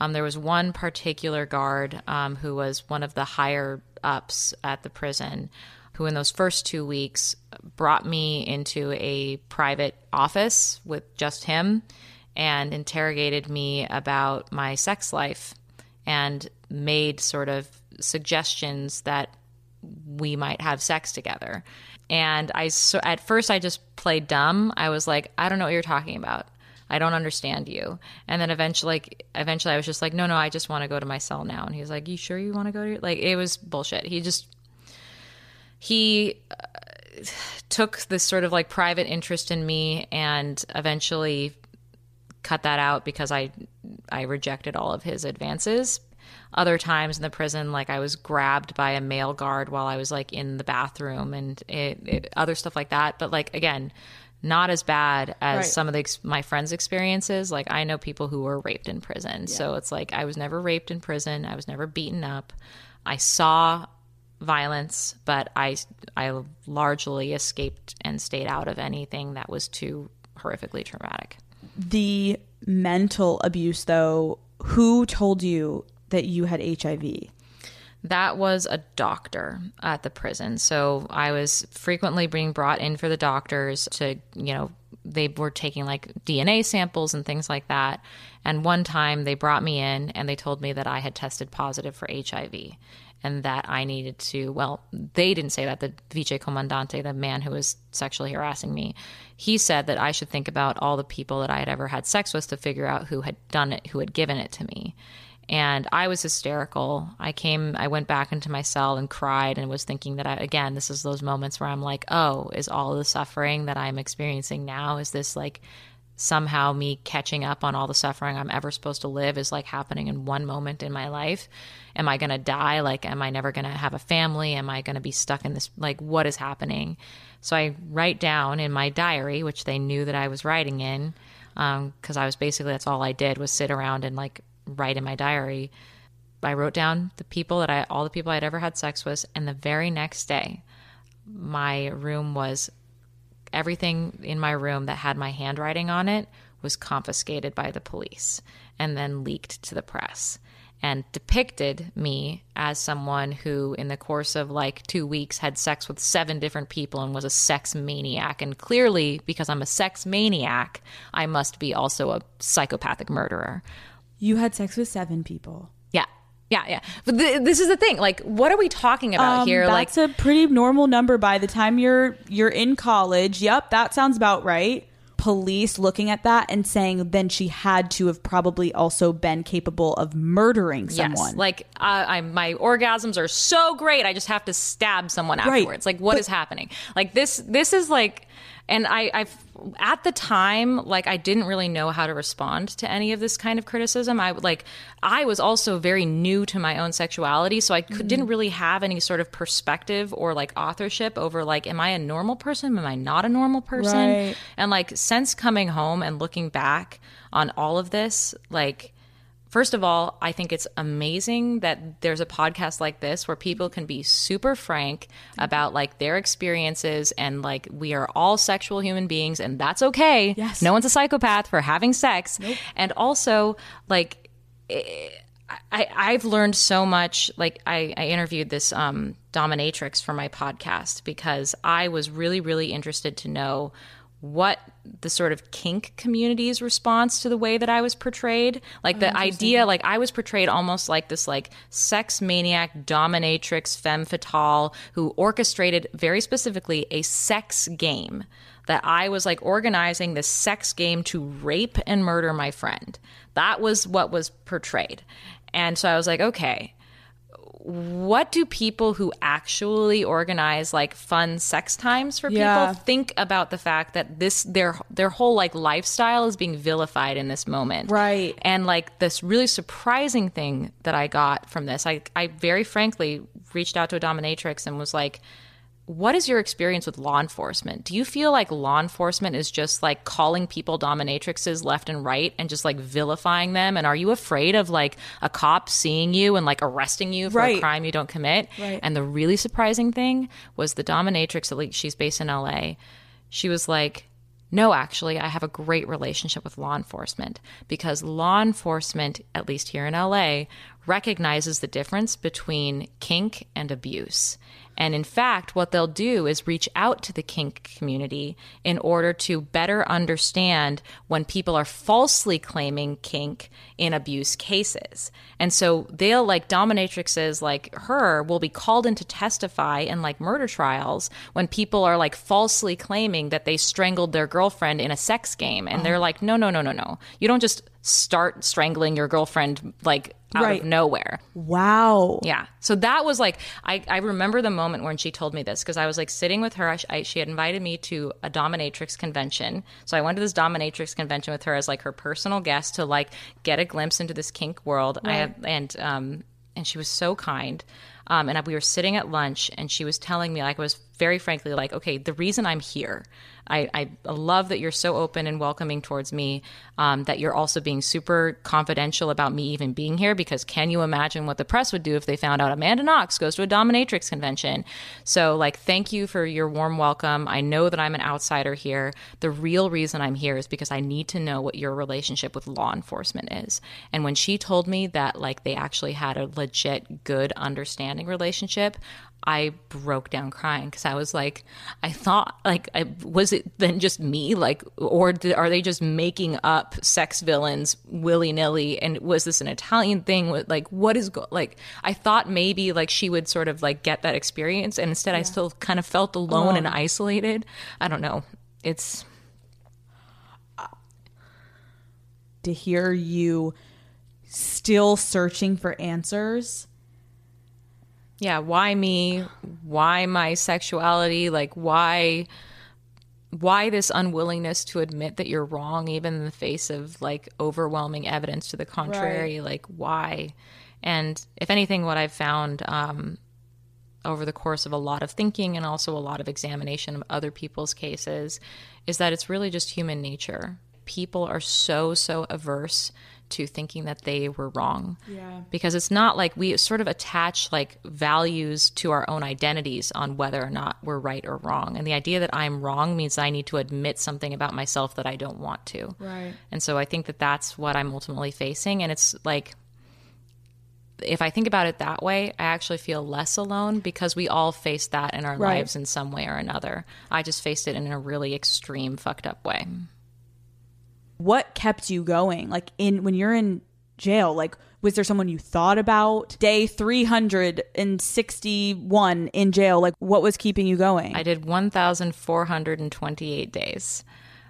Um, there was one particular guard um, who was one of the higher ups at the prison, who in those first two weeks brought me into a private office with just him and interrogated me about my sex life and made sort of suggestions that we might have sex together. And I so at first I just played dumb. I was like, I don't know what you're talking about. I don't understand you. And then eventually like eventually I was just like, no, no, I just want to go to my cell now. And he was like, you sure you want to go to your like it was bullshit. He just he uh, took this sort of like private interest in me and eventually cut that out because I I rejected all of his advances. Other times in the prison, like I was grabbed by a male guard while I was like in the bathroom and it, it, other stuff like that. But like again, not as bad as Right. some of the ex- my friends' experiences. Like I know people who were raped in prison, so it's like I was never raped in prison. I was never beaten up. I saw violence, but I I largely escaped and stayed out of anything that was too horrifically traumatic. The mental abuse, though, who told you that you had HIV? That was a doctor at the prison. So I was frequently being brought in for the doctors to, you know, they were taking like DNA samples and things like that. And one time they brought me in and they told me that I had tested positive for HIV and that I needed to, well, they didn't say that. The Vice Comandante, the man who was sexually harassing me, he said that I should think about all the people that I had ever had sex with to figure out who had done it, who had given it to me and I was hysterical. I came, I went back into my cell and cried and was thinking that I, again, this is those moments where I'm like, oh, is all the suffering that I'm experiencing now, is this like somehow me catching up on all the suffering I'm ever supposed to live is like happening in one moment in my life? Am I going to die? Like, am I never going to have a family? Am I going to be stuck in this? Like, what is happening? So I write down in my diary, which they knew that I was writing in, um, because I was basically, that's all I did was sit around and like write in my diary. I wrote down the people that I, all the people I'd ever had sex with, and the very next day, my room was everything in my room that had my handwriting on it was confiscated by the police and then leaked to the press and depicted me as someone who in the course of like 2 weeks had sex with seven different people and was a sex maniac and clearly because I'm a sex maniac I must be also a psychopathic murderer You had sex with seven people. yeah yeah yeah but th- this is the thing like what are we talking about Um, here like that's a pretty normal number by the time you're you're in college. Yep, that sounds about right. Police looking at that and saying then she had to have probably also been capable of murdering someone. Yes. Like uh, I'm, my orgasms are so great, I just have to stab someone Right. afterwards. Like what is happening? Like this. This is like and I, I've at the time, like I didn't really know how to respond to any of this kind of criticism. I like I was also very new to my own sexuality, so I could, didn't really have any sort of perspective or like authorship over like, am I a normal person? Am I not a normal person? Right. And like since coming home and looking back on all of this, like First of all, I think it's amazing that there's a podcast like this where people can be super frank about like their experiences and like we are all sexual human beings and that's okay. Yes. No one's a psychopath for having sex. And also like I, I've learned so much. Like I, I interviewed this um, dominatrix for my podcast because I was really, really interested to know what the sort of kink community's response to the way that I was portrayed. Like the oh, idea, like I was portrayed almost like this like sex maniac dominatrix femme fatale who orchestrated very specifically a sex game. That I was like organizing this sex game to rape and murder my friend. That was what was portrayed. And so I was like, okay, what do people who actually organize like fun sex times for Yeah. people think about the fact that this their their whole like lifestyle is being vilified in this moment Right. and like this really surprising thing that i got from this i i very frankly reached out to a dominatrix and was like what is your experience with law enforcement? Do you feel like law enforcement is just like calling people dominatrixes left and right and just like vilifying them? And are you afraid of like a cop seeing you and like arresting you for a crime you don't commit? Right. And the really surprising thing was the dominatrix, at least she's based in LA. She was like, no, actually, I have a great relationship with law enforcement because law enforcement, at least here in LA, recognizes the difference between kink and abuse. And in fact, what they'll do is reach out to the kink community in order to better understand when people are falsely claiming kink in abuse cases. And so they'll like dominatrixes like her will be called in to testify in like murder trials when people are like falsely claiming that they strangled their girlfriend in a sex game. And they're oh. like, no, no, no, no, no. You don't just start strangling your girlfriend like out Right. of nowhere. Wow. Yeah. So that was like, I, I remember the moment when she told me this because I was like sitting with her. I, I, she had invited me to a dominatrix convention. So I went to this dominatrix convention with her as like her personal guest to like get a glimpse into this kink world. I and, um, and she was so kind. Um, and we were sitting at lunch and she was telling me, like, I was very frankly like, okay, the reason I'm here, I, I love that you're so open and welcoming towards me, um, that you're also being super confidential about me even being here, because can you imagine what the press would do if they found out Amanda Knox goes to a dominatrix convention? So, like, thank you for your warm welcome. I know that I'm an outsider here. The real reason I'm here is because I need to know what your relationship with law enforcement is. And when she told me that, like, they actually had a legit, good, understanding relationship, I broke down crying because I was like, I thought, like, I, was it then just me? Like, or th- are they just making up sex villains willy nilly? And was this an Italian thing? Like, what is, go- like, I thought maybe like she would sort of like get that experience. And instead, I still kind of felt alone and isolated. I don't know. It's, To hear you still searching for answers. Yeah, why me? Why my sexuality? Like, why? why this unwillingness to admit that you're wrong even in the face of like overwhelming evidence to the contrary like why and if anything what i've found um, over the course of a lot of thinking and also a lot of examination of other people's cases is that it's really just human nature people are so so averse to thinking that they were wrong Yeah. because it's not like we sort of attach like values to our own identities on whether or not we're right or wrong and the idea that i'm wrong means i need to admit something about myself that i don't want to Right. and so i think that that's what i'm ultimately facing and it's like if i think about it that way i actually feel less alone because we all face that in our Right. lives in some way or another i just faced it in a really extreme fucked up way What kept you going? Like in when you're in jail, like was there someone you thought about? Day 361 in jail, like what was keeping you going? I did 1,428 days.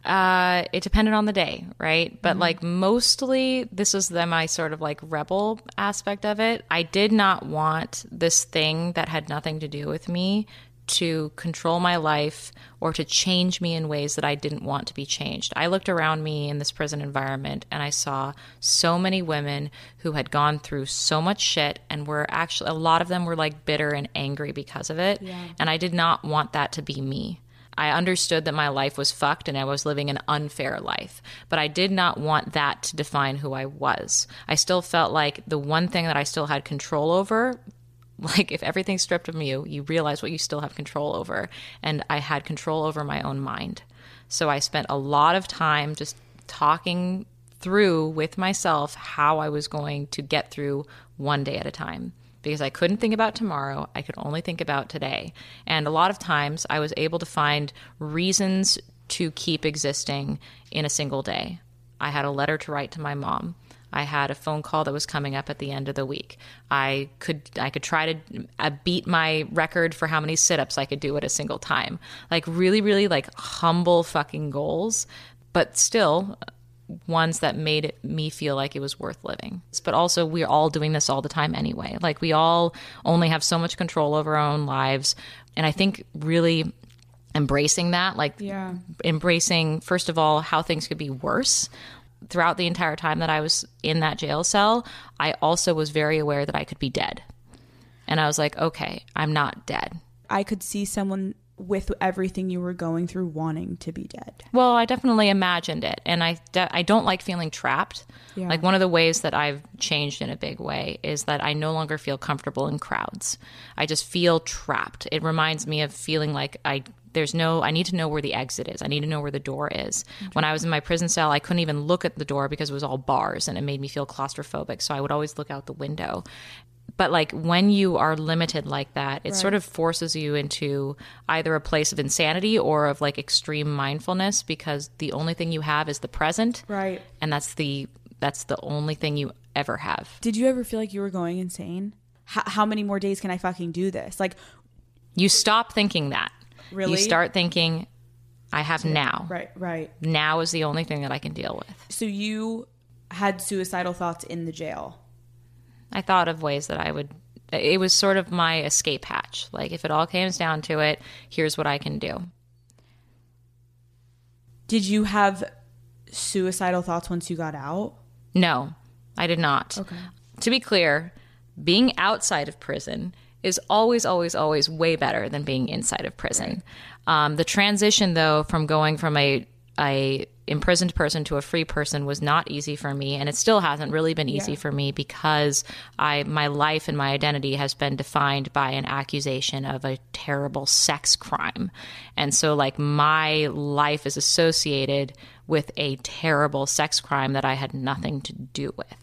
Uh, it depended on the day, right? But like mostly, this was the my sort of like rebel aspect of it. I did not want this thing that had nothing to do with me to control my life or to change me in ways that I didn't want to be changed. I looked around me in this prison environment and I saw so many women who had gone through so much shit and were actually, a lot of them were like bitter and angry because of it. And I did not want that to be me. I understood that my life was fucked and I was living an unfair life, but I did not want that to define who I was. I still felt like the one thing that I still had control over like if everything's stripped from you, you realize what you still have control over. And I had control over my own mind. So I spent a lot of time just talking through with myself how I was going to get through one day at a time because I couldn't think about tomorrow. I could only think about today. And a lot of times I was able to find reasons to keep existing in a single day. I had a letter to write to my mom. I had a phone call that was coming up at the end of the week. I could I could try to uh, beat my record for how many sit-ups I could do at a single time. Like really really like humble fucking goals, but still uh, ones that made me feel like it was worth living. But also we're all doing this all the time anyway. Like we all only have so much control over our own lives, and I think really embracing that like Yeah. embracing first of all how things could be worse throughout the entire time that I was in that jail cell, I also was very aware that I could be dead. And I was like, okay, I'm not dead. I could see someone with everything you were going through wanting to be dead. Well, I definitely imagined it, and I de- I don't like feeling trapped. Yeah. Like one of the ways that I've changed in a big way is that I no longer feel comfortable in crowds. I just feel trapped. It reminds me of feeling like I there's no I need to know where the exit is. I need to know where the door is. When I was in my prison cell, I couldn't even look at the door because it was all bars and it made me feel claustrophobic. So I would always look out the window. But like when you are limited like that, it sort of forces you into either a place of insanity or of like extreme mindfulness because the only thing you have is the present. Right. And that's the that's the only thing you ever have. Did you ever feel like you were going insane? How, how many more days can I fucking do this? Like, You stop thinking that. Really? You start thinking I have now. right, right. Now is the only thing that I can deal with. So you had suicidal thoughts in the jail. I thought of ways that I would. It was sort of my escape hatch. Like, if it all comes down to it, here's what I can do. Did you have suicidal thoughts once you got out? No, I did not. Okay. To be clear, being outside of prison is always, always, always way better than being inside of prison. Um, the transition, though, from going from a a imprisoned person to a free person was not easy for me, and it still hasn't really been easy for me because I my life and my identity has been defined by an accusation of a terrible sex crime, and so like my life is associated with a terrible sex crime that I had nothing to do with.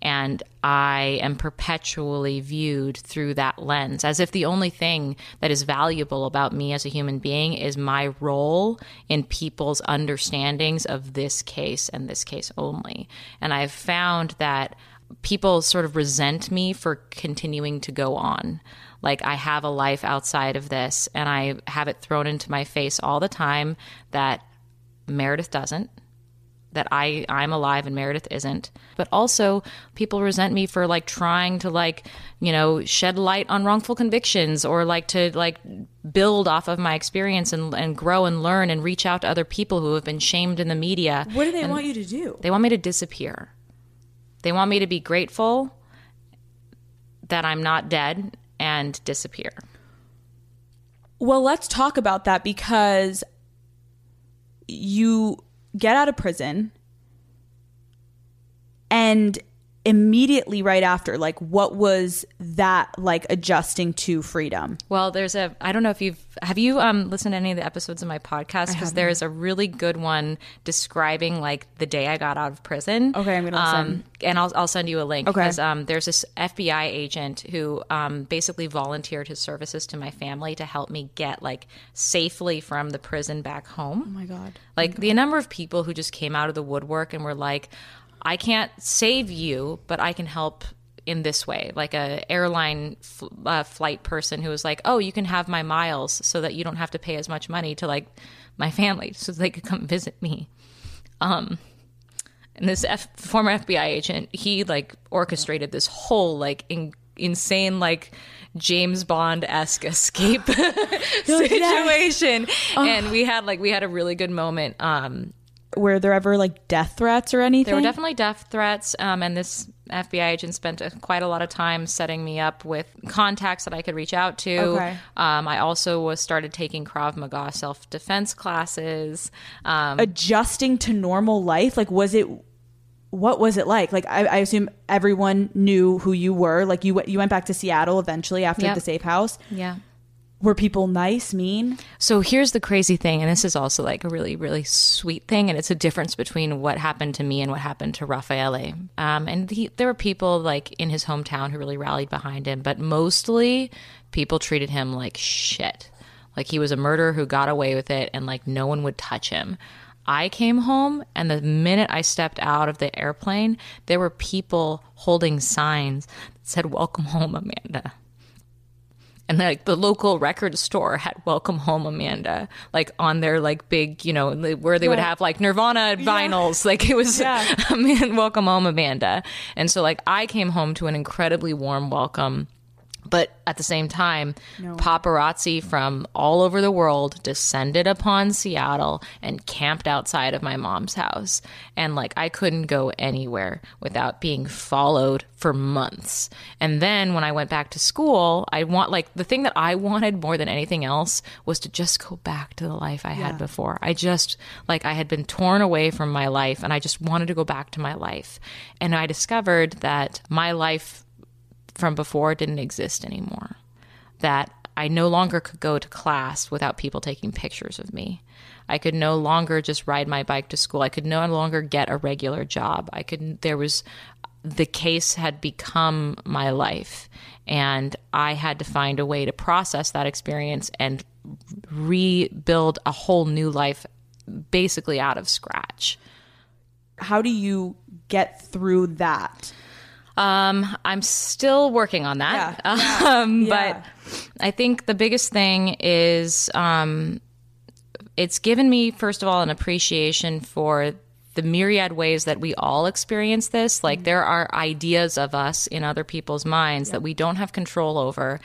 And I am perpetually viewed through that lens as if the only thing that is valuable about me as a human being is my role in people's understandings of this case and this case only. And I've found that people sort of resent me for continuing to go on. Like I have a life outside of this, and I have it thrown into my face all the time that Meredith doesn't that I I'm alive and Meredith isn't. But also people resent me for like trying to like, you know, shed light on wrongful convictions or like to like build off of my experience and and grow and learn and reach out to other people who have been shamed in the media. What do they want you to do? They want me to disappear. They want me to be grateful that I'm not dead and disappear. Well, let's talk about that because you get out of prison and immediately right after like what was that like adjusting to freedom Well, there's a I don't know if you've have you um listened to any of the episodes of my podcast because there's a really good one describing like the day I got out of prison. Okay, I'm gonna listen. Um, and I'll I'll send you a link Okay. because um there's this FBI agent who um basically volunteered his services to my family to help me get like safely from the prison back home. oh my god Like the number of people who just came out of the woodwork and were like, I can't save you, but I can help in this way. Like a airline f- uh, flight person who was like, oh, you can have my miles so that you don't have to pay as much money to like my family so they could come visit me. Um, and this F- former FBI agent, he like orchestrated this whole like in- insane like James Bond esque escape situation. And we had like we had a really good moment. Um Were there ever like death threats or anything? there were definitely death threats, um, and this FBI agent spent a, quite a lot of time setting me up with contacts that I could reach out to. Okay. Um, I also was started taking Krav Maga self defense classes. Um, adjusting to normal life. Like, was it? What was it like? Like, I, I assume everyone knew who you were. Like, you went- you went back to Seattle eventually after Yep. the safe house. yeah. Were people nice, mean? So here's the crazy thing, and this is also like a really, really sweet thing, and it's a difference between what happened to me and what happened to Raffaele. Um, and he, there were people like in his hometown who really rallied behind him, but mostly people treated him like shit. Like he was a murderer who got away with it, and like no one would touch him. I came home, and the minute I stepped out of the airplane, there were people holding signs that said, Welcome home, Amanda and like the local record store had welcome home amanda like on their like big you know where they would have like nirvana vinyls. Like it was Yeah. welcome home amanda. And so like i came home to an incredibly warm welcome but at the same time, paparazzi from all over the world descended upon Seattle and camped outside of my mom's house. And like, I couldn't go anywhere without being followed for months. And then when I went back to school, I want, like, the thing that I wanted more than anything else was to just go back to the life I had before. I just, like, I had been torn away from my life and I just wanted to go back to my life. And I discovered that my life from before didn't exist anymore. That I no longer could go to class without people taking pictures of me. I could no longer just ride my bike to school. I could no longer get a regular job. I could, there was, the case had become my life. And I had to find a way to process that experience and rebuild a whole new life basically out of scratch. How do you get through that? Um, I'm still working on that. Um, Yeah. But I think the biggest thing is um, it's given me, first of all, an appreciation for the myriad ways that we all experience this. Like there are ideas of us in other people's minds that we don't have control over,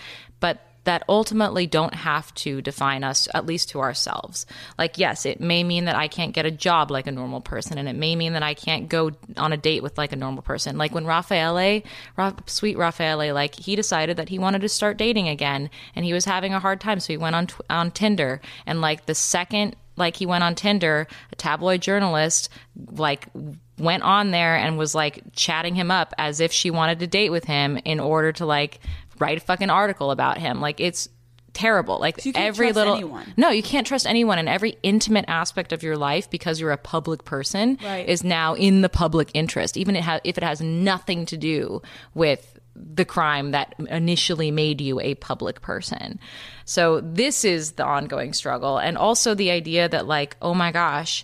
that ultimately don't have to define us, at least to ourselves. Like, yes, it may mean that I can't get a job like a normal person, and it may mean that I can't go on a date with like a normal person. Like when Raffaele, Ra- sweet Raffaele, like he decided that he wanted to start dating again, and he was having a hard time, so he went on on Tinder, and like the second like he went on Tinder, a tabloid journalist like went on there and was like chatting him up as if she wanted to date with him in order to like write a fucking article about him. Like it's terrible. Like you can't every trust little anyone. No, you can't trust anyone in every intimate aspect of your life because you're a public person Right. is now in the public interest even it ha- if it has nothing to do with the crime that initially made you a public person. So this is the ongoing struggle and also the idea that like oh my gosh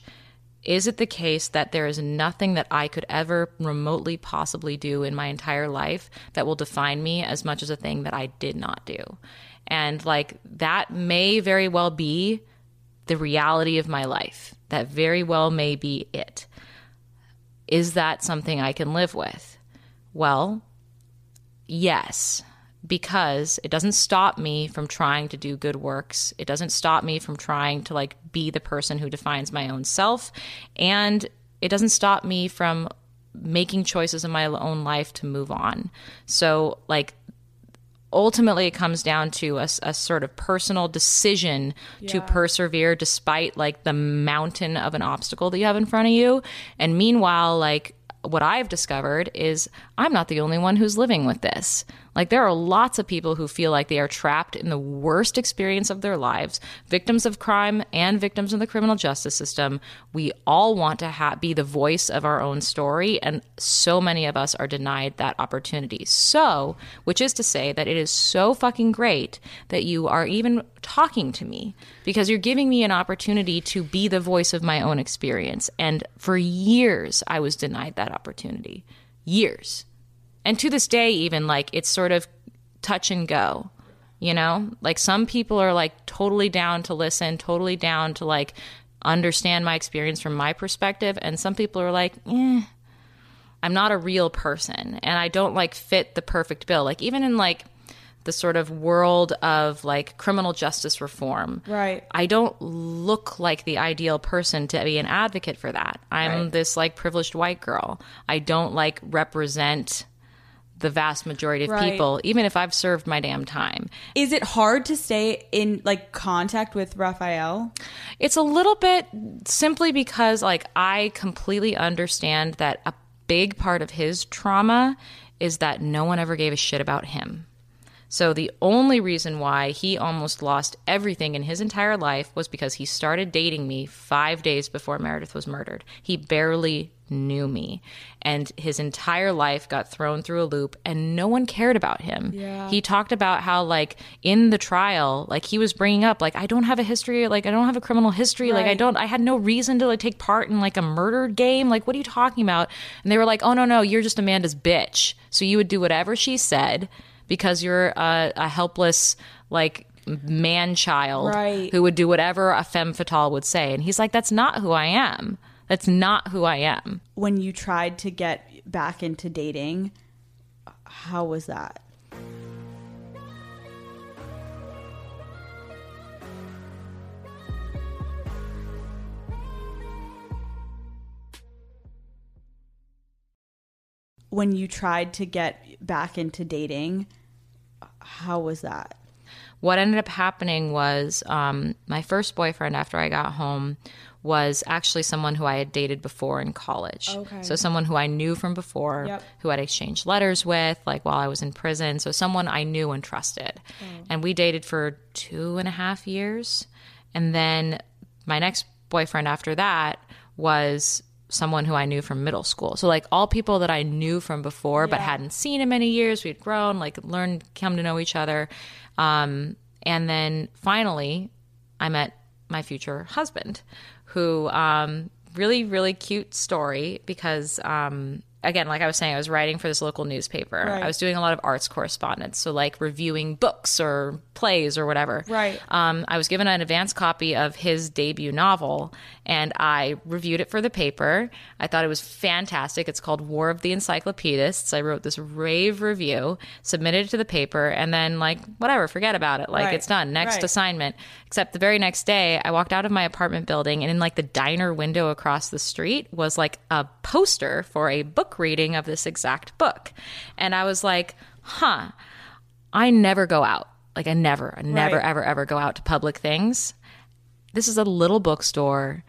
is it the case that there is nothing that I could ever remotely possibly do in my entire life that will define me as much as a thing that I did not do? And like that may very well be the reality of my life. That very well may be it. Is that something I can live with? Well, yes, because it doesn't stop me from trying to do good works. It doesn't stop me from trying to like be the person who defines my own self. And it doesn't stop me from making choices in my own life to move on. So, like, ultimately it comes down to a, a sort of personal decision to persevere despite like the mountain of an obstacle that you have in front of you and meanwhile like what i've discovered is i'm not the only one who's living with this like there are lots of people who feel like they are trapped in the worst experience of their lives victims of crime and victims of the criminal justice system. We all want to ha- be the voice of our own story and so many of us are denied that opportunity. So which is to say that it is so fucking great that you are even talking to me because you're giving me an opportunity to be the voice of my own experience. And for years i was denied that opportunity. Years and to this day even like it's sort of touch and go you know like some people are like totally down to listen totally down to like understand my experience from my perspective and some people are like eh, I'm not a real person and I don't like fit the perfect bill. Like even in like the sort of world of like criminal justice reform. Right. I don't look like the ideal person to be an advocate for that. I'm Right. this like privileged white girl. I don't like represent the vast majority of Right. people, even if I've served my damn time. Is it hard to stay in like contact with Raffaele? It's a little bit simply because, like, I completely understand that a big part of his trauma is that no one ever gave a shit about him. So the only reason why he almost lost everything in his entire life was because he started dating me five days before Meredith was murdered. He barely knew me. And his entire life got thrown through a loop and no one cared about him. Yeah. He talked about how like in the trial, like he was bringing up like I don't have a history, like I don't have a criminal history, like I don't I had no reason to like take part in like a murder game. Like what are you talking about? And they were like, "Oh no, no, you're just Amanda's bitch." So you would do whatever she said because you're a, a helpless like man child Right. who would do whatever a femme fatale would say. And he's like, "That's not who I am. That's not who I am." When you tried to get back into dating, how was that? When you tried to get back into dating, how was that? what ended up happening was um, my first boyfriend after I got home was actually someone who I had dated before in college. Okay. So someone who I knew from before, Yep. who I'd exchanged letters with, like while I was in prison. So someone I knew and trusted. And we dated for two and a half years. And then my next boyfriend after that was someone who I knew from middle school. So like all people that I knew from before but hadn't seen in many years. We'd grown, like learned, come to know each other. Um, and then finally, I met my future husband, who um, really, really cute story because. Um, Again, like I was saying, I was writing for this local newspaper. Right. I was doing a lot of arts correspondence, so like reviewing books or plays or whatever. Right. Um, I was given an advance copy of his debut novel, and I reviewed it for the paper. I thought it was fantastic. It's called War of the Encyclopedists. I wrote this rave review, submitted it to the paper, and then like whatever, forget about it. Like Right. it's done. Next Right. assignment. Except the very next day, I walked out of my apartment building, and in like the diner window across the street was like a poster for a book reading of this exact book, and I was like, huh. I never go out. Like I never, I never, Right. ever, ever go out to public things. This is a little bookstore.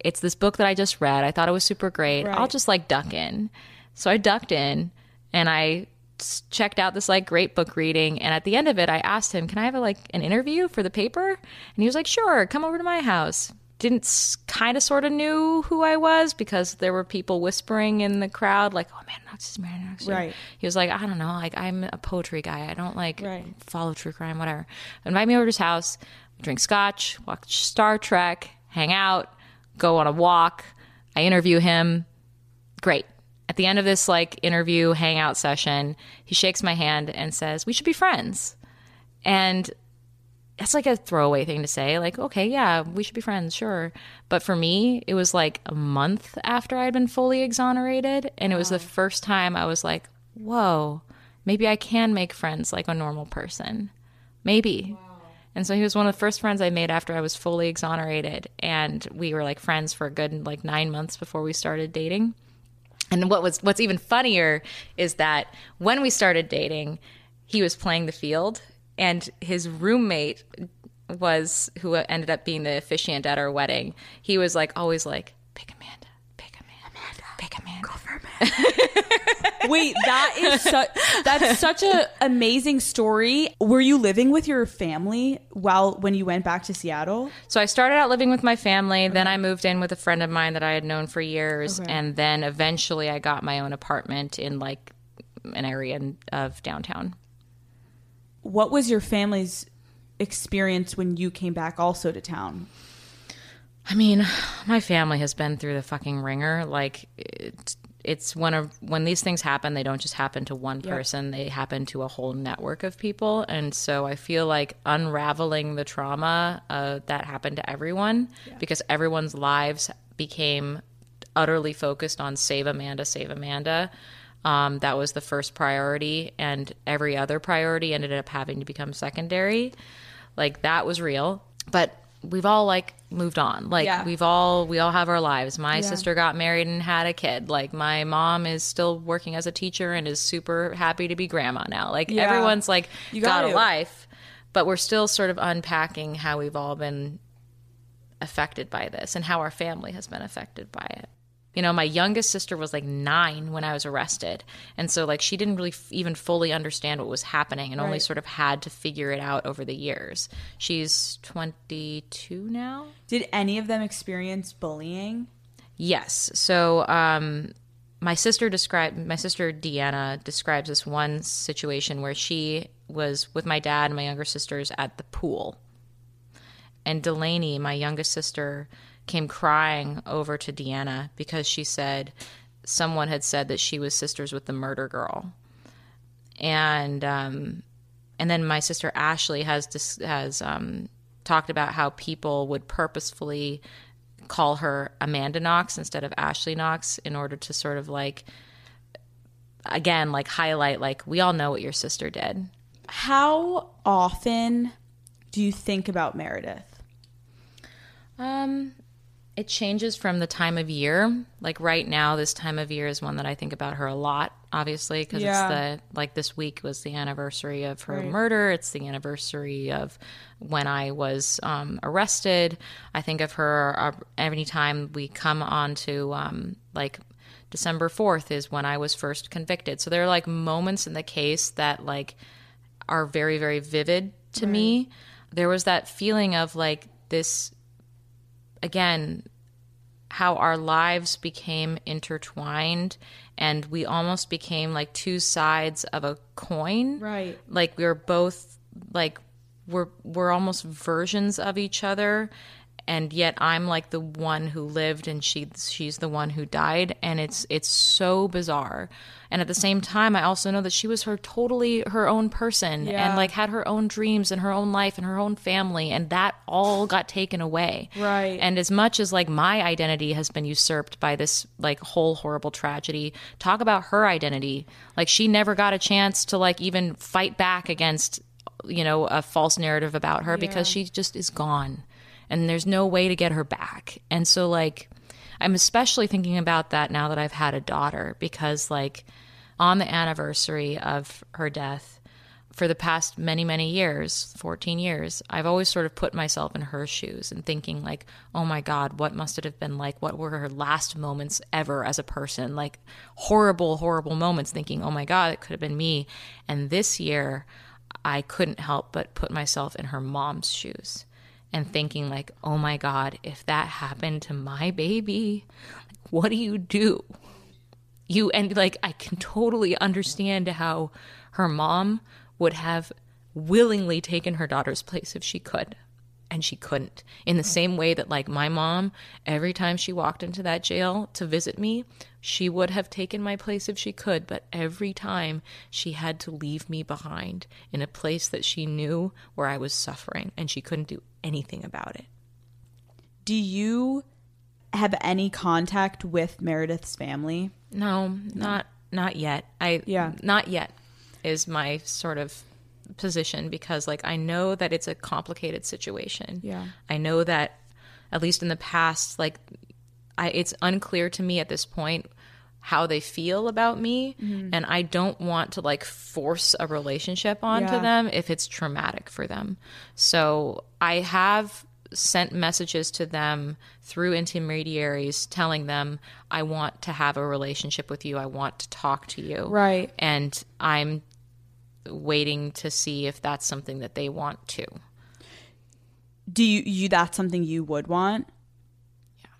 It's this book that I just read. I thought it was super great. Right. I'll just like duck in. So I ducked in and I checked out this like great book reading. And at the end of it, I asked him, "Can I have a, like an interview for the paper?" And he was like, "Sure, come over to my house." Didn't kind of sort of knew who I was because there were people whispering in the crowd, like, "Oh man, Knox is married." Knox is-" Right. He was like, "I don't know, like I'm a poetry guy. I don't like Right. follow true crime, whatever. Invite me over to his house, drink scotch, watch Star Trek, hang out, go on a walk. I interview him. Great. At the end of this like interview hangout session, he shakes my hand and says, "We should be friends." And that's like a throwaway thing to say, like, okay, yeah, we should be friends, sure. But for me, it was like a month after I'd been fully exonerated. And it was the first time I was like, whoa, maybe I can make friends like a normal person. Maybe. And so he was one of the first friends I made after I was fully exonerated. And we were like friends for a good like nine months before we started dating. And what was what's even funnier is that when we started dating, he was playing the field, and his roommate was who ended up being the officiant at our wedding. He was like always like, "Pick Amanda, pick Amanda, pick Amanda." Go for Amanda. Wait, that is such that's such a amazing story. Were you living with your family while when you went back to Seattle? So I started out living with my family. Then I moved in with a friend of mine that I had known for years, Okay. and then eventually I got my own apartment in like an area of downtown. What was your family's experience when you came back also to town? I mean, my family has been through the fucking ringer. Like, it, it's when a, when these things happen, they don't just happen to one person; they happen to a whole network of people. And so, I feel like unraveling the trauma uh, that happened to everyone, because everyone's lives became utterly focused on save Amanda, save Amanda. Um, that was the first priority, and every other priority ended up having to become secondary. Like that was real, but we've all like moved on. Like Yeah. we've all we all have our lives. My Yeah. sister got married and had a kid. Like my mom is still working as a teacher and is super happy to be grandma now. Like Yeah. everyone's like You got a gotta. life, but we're still sort of unpacking how we've all been affected by this and how our family has been affected by it. You know, my youngest sister was like nine when I was arrested. And so, like, she didn't really f- even fully understand what was happening and only sort of had to figure it out over the years. She's 22 now. Did any of them experience bullying? Yes. So, um, my sister described my sister Deanna describes this one situation where she was with my dad and my younger sisters at the pool, and Delaney, my youngest sister, came crying over to Deanna because she said someone had said that she was sisters with the murder girl, and um, and then my sister Ashley has dis- has um, talked about how people would purposefully call her Amanda Knox instead of Ashley Knox in order to sort of like again like highlight like we all know what your sister did. How often do you think about Meredith? Um it changes from the time of year. Like right now this time of year is one that I think about her a lot obviously because Yeah. it's the like this week was the anniversary of her Right. murder. It's the anniversary of when I was um, arrested. I think of her uh, every time we come on to um, like December 4th is when I was first convicted. So there are like moments in the case that like are very very vivid to me. There was that feeling of like this again how our lives became intertwined and we almost became like two sides of a coin Right. like we were both like we're we're almost versions of each other and yet I'm like the one who lived and she she's the one who died and it's it's so bizarre and at the same time I also know that she was her totally her own person Yeah. and like had her own dreams and her own life and her own family and that all got taken away Right. and as much as like my identity has been usurped by this like whole horrible tragedy, talk about her identity. Like she never got a chance to like even fight back against you know a false narrative about her because she just is gone and there's no way to get her back. And so like I'm especially thinking about that now that I've had a daughter because like on the anniversary of her death for the past many many years 14 years i've always sort of put myself in her shoes and thinking like oh my god what must it have been like? What were her last moments ever as a person? Like horrible horrible moments thinking oh my god it could have been me. And this year i couldn't help but put myself in her mom's shoes and thinking like oh my god if that happened to my baby what do you do? You and like I can totally understand how her mom would have willingly taken her daughter's place if she could and she couldn't in the same way that like my mom every time she walked into that jail to visit me she would have taken my place if she could but every time she had to leave me behind in a place that she knew where I was suffering and she couldn't do anything about it Do you have any contact with Meredith's family? No, not not yet. I Yeah. not yet is my sort of position because like I know that it's a complicated situation. Yeah. I know that at least in the past like I it's unclear to me at this point how they feel about me mm-hmm. and I don't want to like force a relationship onto Yeah. them if it's traumatic for them. So I have sent messages to them through intermediaries telling them I want to have a relationship with you. I want to talk to you. Right. And I'm waiting to see if that's something that they want to. Do you, you that's something you would want? Yeah.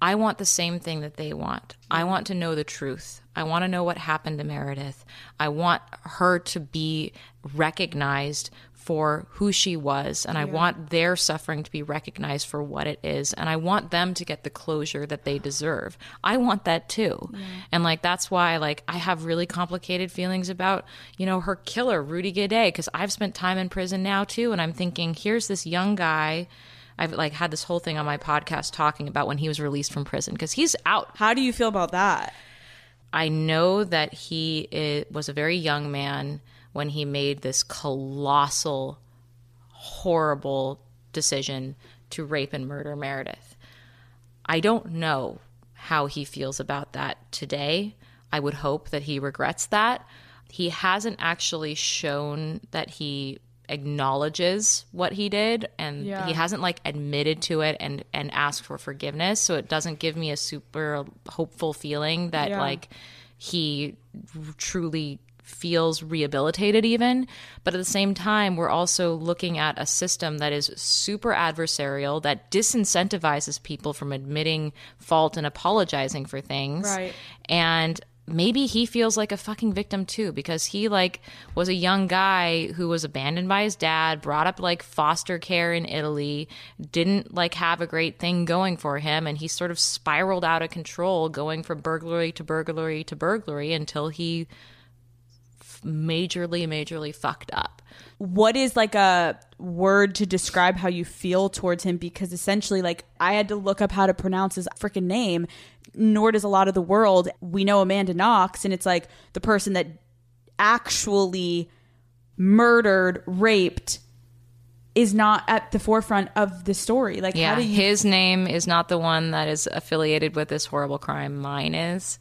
I want the same thing that they want. I want to know the truth. I want to know what happened to Meredith. I want her to be recognized for who she was, and I want their suffering to be recognized for what it is, and I want them to get the closure that they deserve. I want that too. And like that's why like I have really complicated feelings about, you know, her killer, Rudy Guede, because I've spent time in prison now too, and I'm thinking, here's this young guy. I've like had this whole thing on my podcast talking about when he was released from prison because he's out. How do you feel about that? I know that he i was a very young man when he made this colossal, horrible decision to rape and murder Meredith. I don't know how he feels about that today. I would hope that he regrets that. He hasn't actually shown that he acknowledges what he did and Yeah. he hasn't like admitted to it and and asked for forgiveness so it doesn't give me a super hopeful feeling that Yeah. like he truly feels rehabilitated even but at the same time we're also looking at a system that is super adversarial that disincentivizes people from admitting fault and apologizing for things Right. and maybe he feels like a fucking victim too because he like was a young guy who was abandoned by his dad brought up like foster care in italy didn't like have a great thing going for him and he sort of spiraled out of control going from burglary to burglary to burglary until he majorly majorly fucked up. What is like a word to describe how you feel towards him? Because essentially like i had to look up how to pronounce his freaking name nor does a lot of the world. We know amanda knox and it's like the person that actually murdered raped is not at the forefront of the story. Like yeah how do you his name is not the one that is affiliated with this horrible crime. Mine is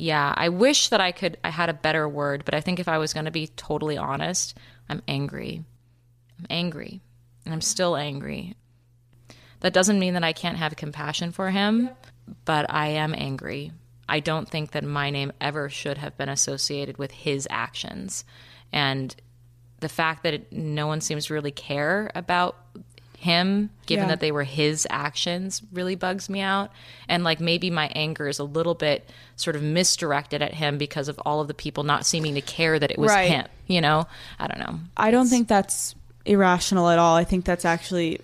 yeah i wish that i could i had a better word but i think if i was going to be totally honest i'm angry. I'm angry and i'm still angry. That doesn't mean that i can't have compassion for him but i am angry. I don't think that my name ever should have been associated with his actions. And the fact that it, no one seems to really care about him given Yeah. that they were his actions really bugs me out and like maybe my anger is a little bit sort of misdirected at him because of all of the people not seeming to care that it was Right. him you know i don't know I don't think that's irrational at all. I think that's actually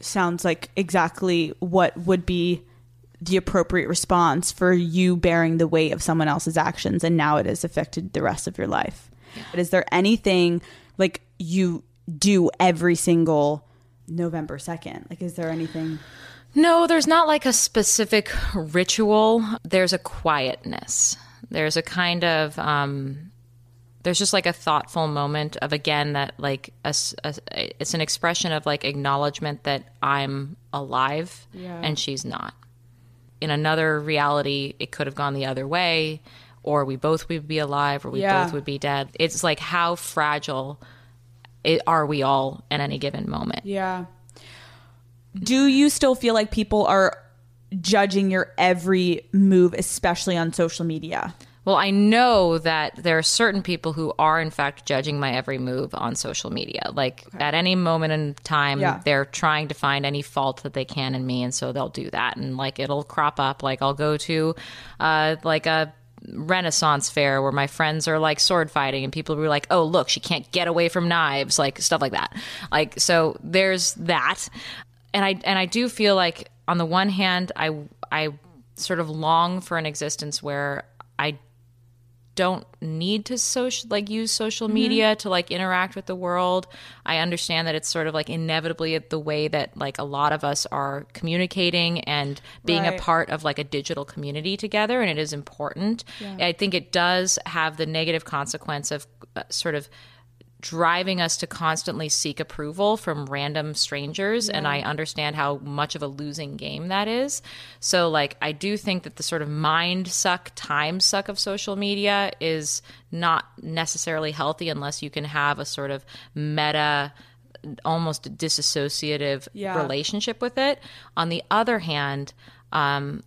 sounds like exactly what would be the appropriate response for you bearing the weight of someone else's actions and now it has affected the rest of your life. But is there anything like you do every single November 2nd? Like is there anything No, there's not like a specific ritual. There's a quietness. There's a kind of um there's just like a thoughtful moment of again that like a, a- it's an expression of like acknowledgement that I'm alive Yeah. and she's not. In another reality, it could have gone the other way, or we both would be alive, or we Yeah. both would be dead. It's like how fragile are we all at any given moment? Yeah. Do you still feel like people are judging your every move especially on social media? Well, I know that there are certain people who are, in fact, judging my every move on social media. Like at any moment in time, Yeah. they're trying to find any fault that they can in me, and so they'll do that. And like it'll crop up. Like I'll go to, uh, like a Renaissance fair where my friends are like sword fighting, and people were like, "Oh, look, she can't get away from knives," like stuff like that. Like so, there's that. And I and I do feel like on the one hand, I I sort of long for an existence where I don't need to social like use social media to like interact with the world. I understand that it's sort of like inevitably the way that like a lot of us are communicating and being Right. a part of like a digital community together and it is important. I think it does have the negative consequence of uh, sort of driving us to constantly seek approval from random strangers and i understand how much of a losing game that is. So like i do think that the sort of mind suck time suck of social media is not necessarily healthy unless you can have a sort of meta almost disassociative Yeah. relationship with it. On the other hand um,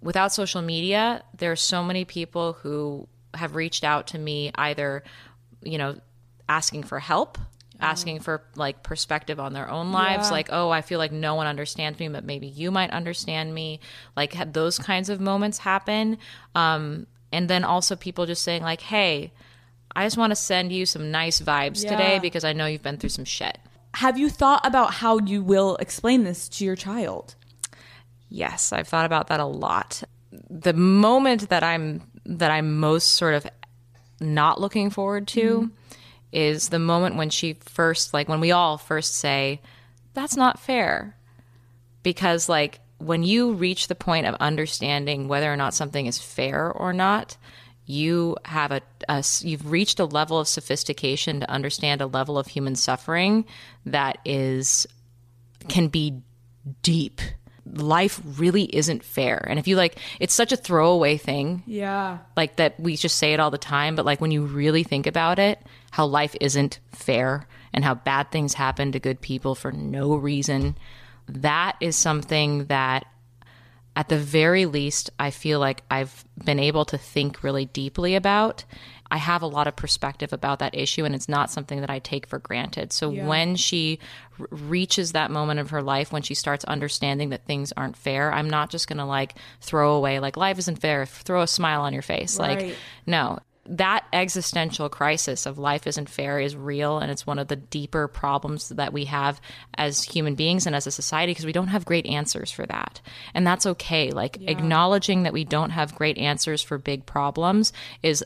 without social media, there are so many people who have reached out to me either, you know, asking for help, asking for like perspective on their own lives, Yeah. like, oh, I feel like no one understands me, but maybe you might understand me. Like, had those kinds of moments happen. Um, and then also people just saying, like, hey, I just want to send you some nice vibes today because I know you've been through some shit. Have you thought about how you will explain this to your child? Yes, I've thought about that a lot. The moment that I'm that I'm most sort of not looking forward to is the moment when she first like when we all first say that's not fair. because like when you reach the point of understanding whether or not something is fair or not you have a, a you've reached a level of sophistication to understand a level of human suffering that is can be deep life really isn't fair and if you like it's such a throwaway thing Yeah. like that we just say it all the time but like when you really think about it how life isn't fair and how bad things happen to good people for no reason. That is something that at the very least i feel like i've been able to think really deeply about. I have a lot of perspective about that issue and it's not something that i take for granted. So when she r- reaches that moment of her life when she starts understanding that things aren't fair i'm not just going to like throw away like life isn't fair. Throw a smile on your face. Like no that existential crisis of life isn't fair is real and it's one of the deeper problems that we have as human beings and as a society because we don't have great answers for that. And that's okay. Like acknowledging that we don't have great answers for big problems is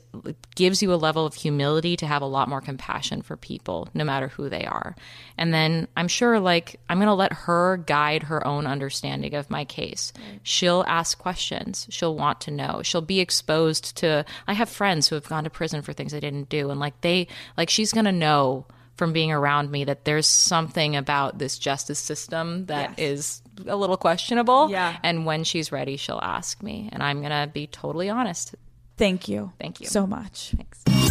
gives you a level of humility to have a lot more compassion for people no matter who they are. And then i'm sure like i'm going to let her guide her own understanding of my case. She'll ask questions. She'll want to know. She'll be exposed to i have friends who have gone to prison for things they didn't do and like they like she's going to know from being around me that there's something about this justice system that is a little questionable Yeah. and when she's ready she'll ask me and i'm going to be totally honest Thank you. Thank you. so much. thanks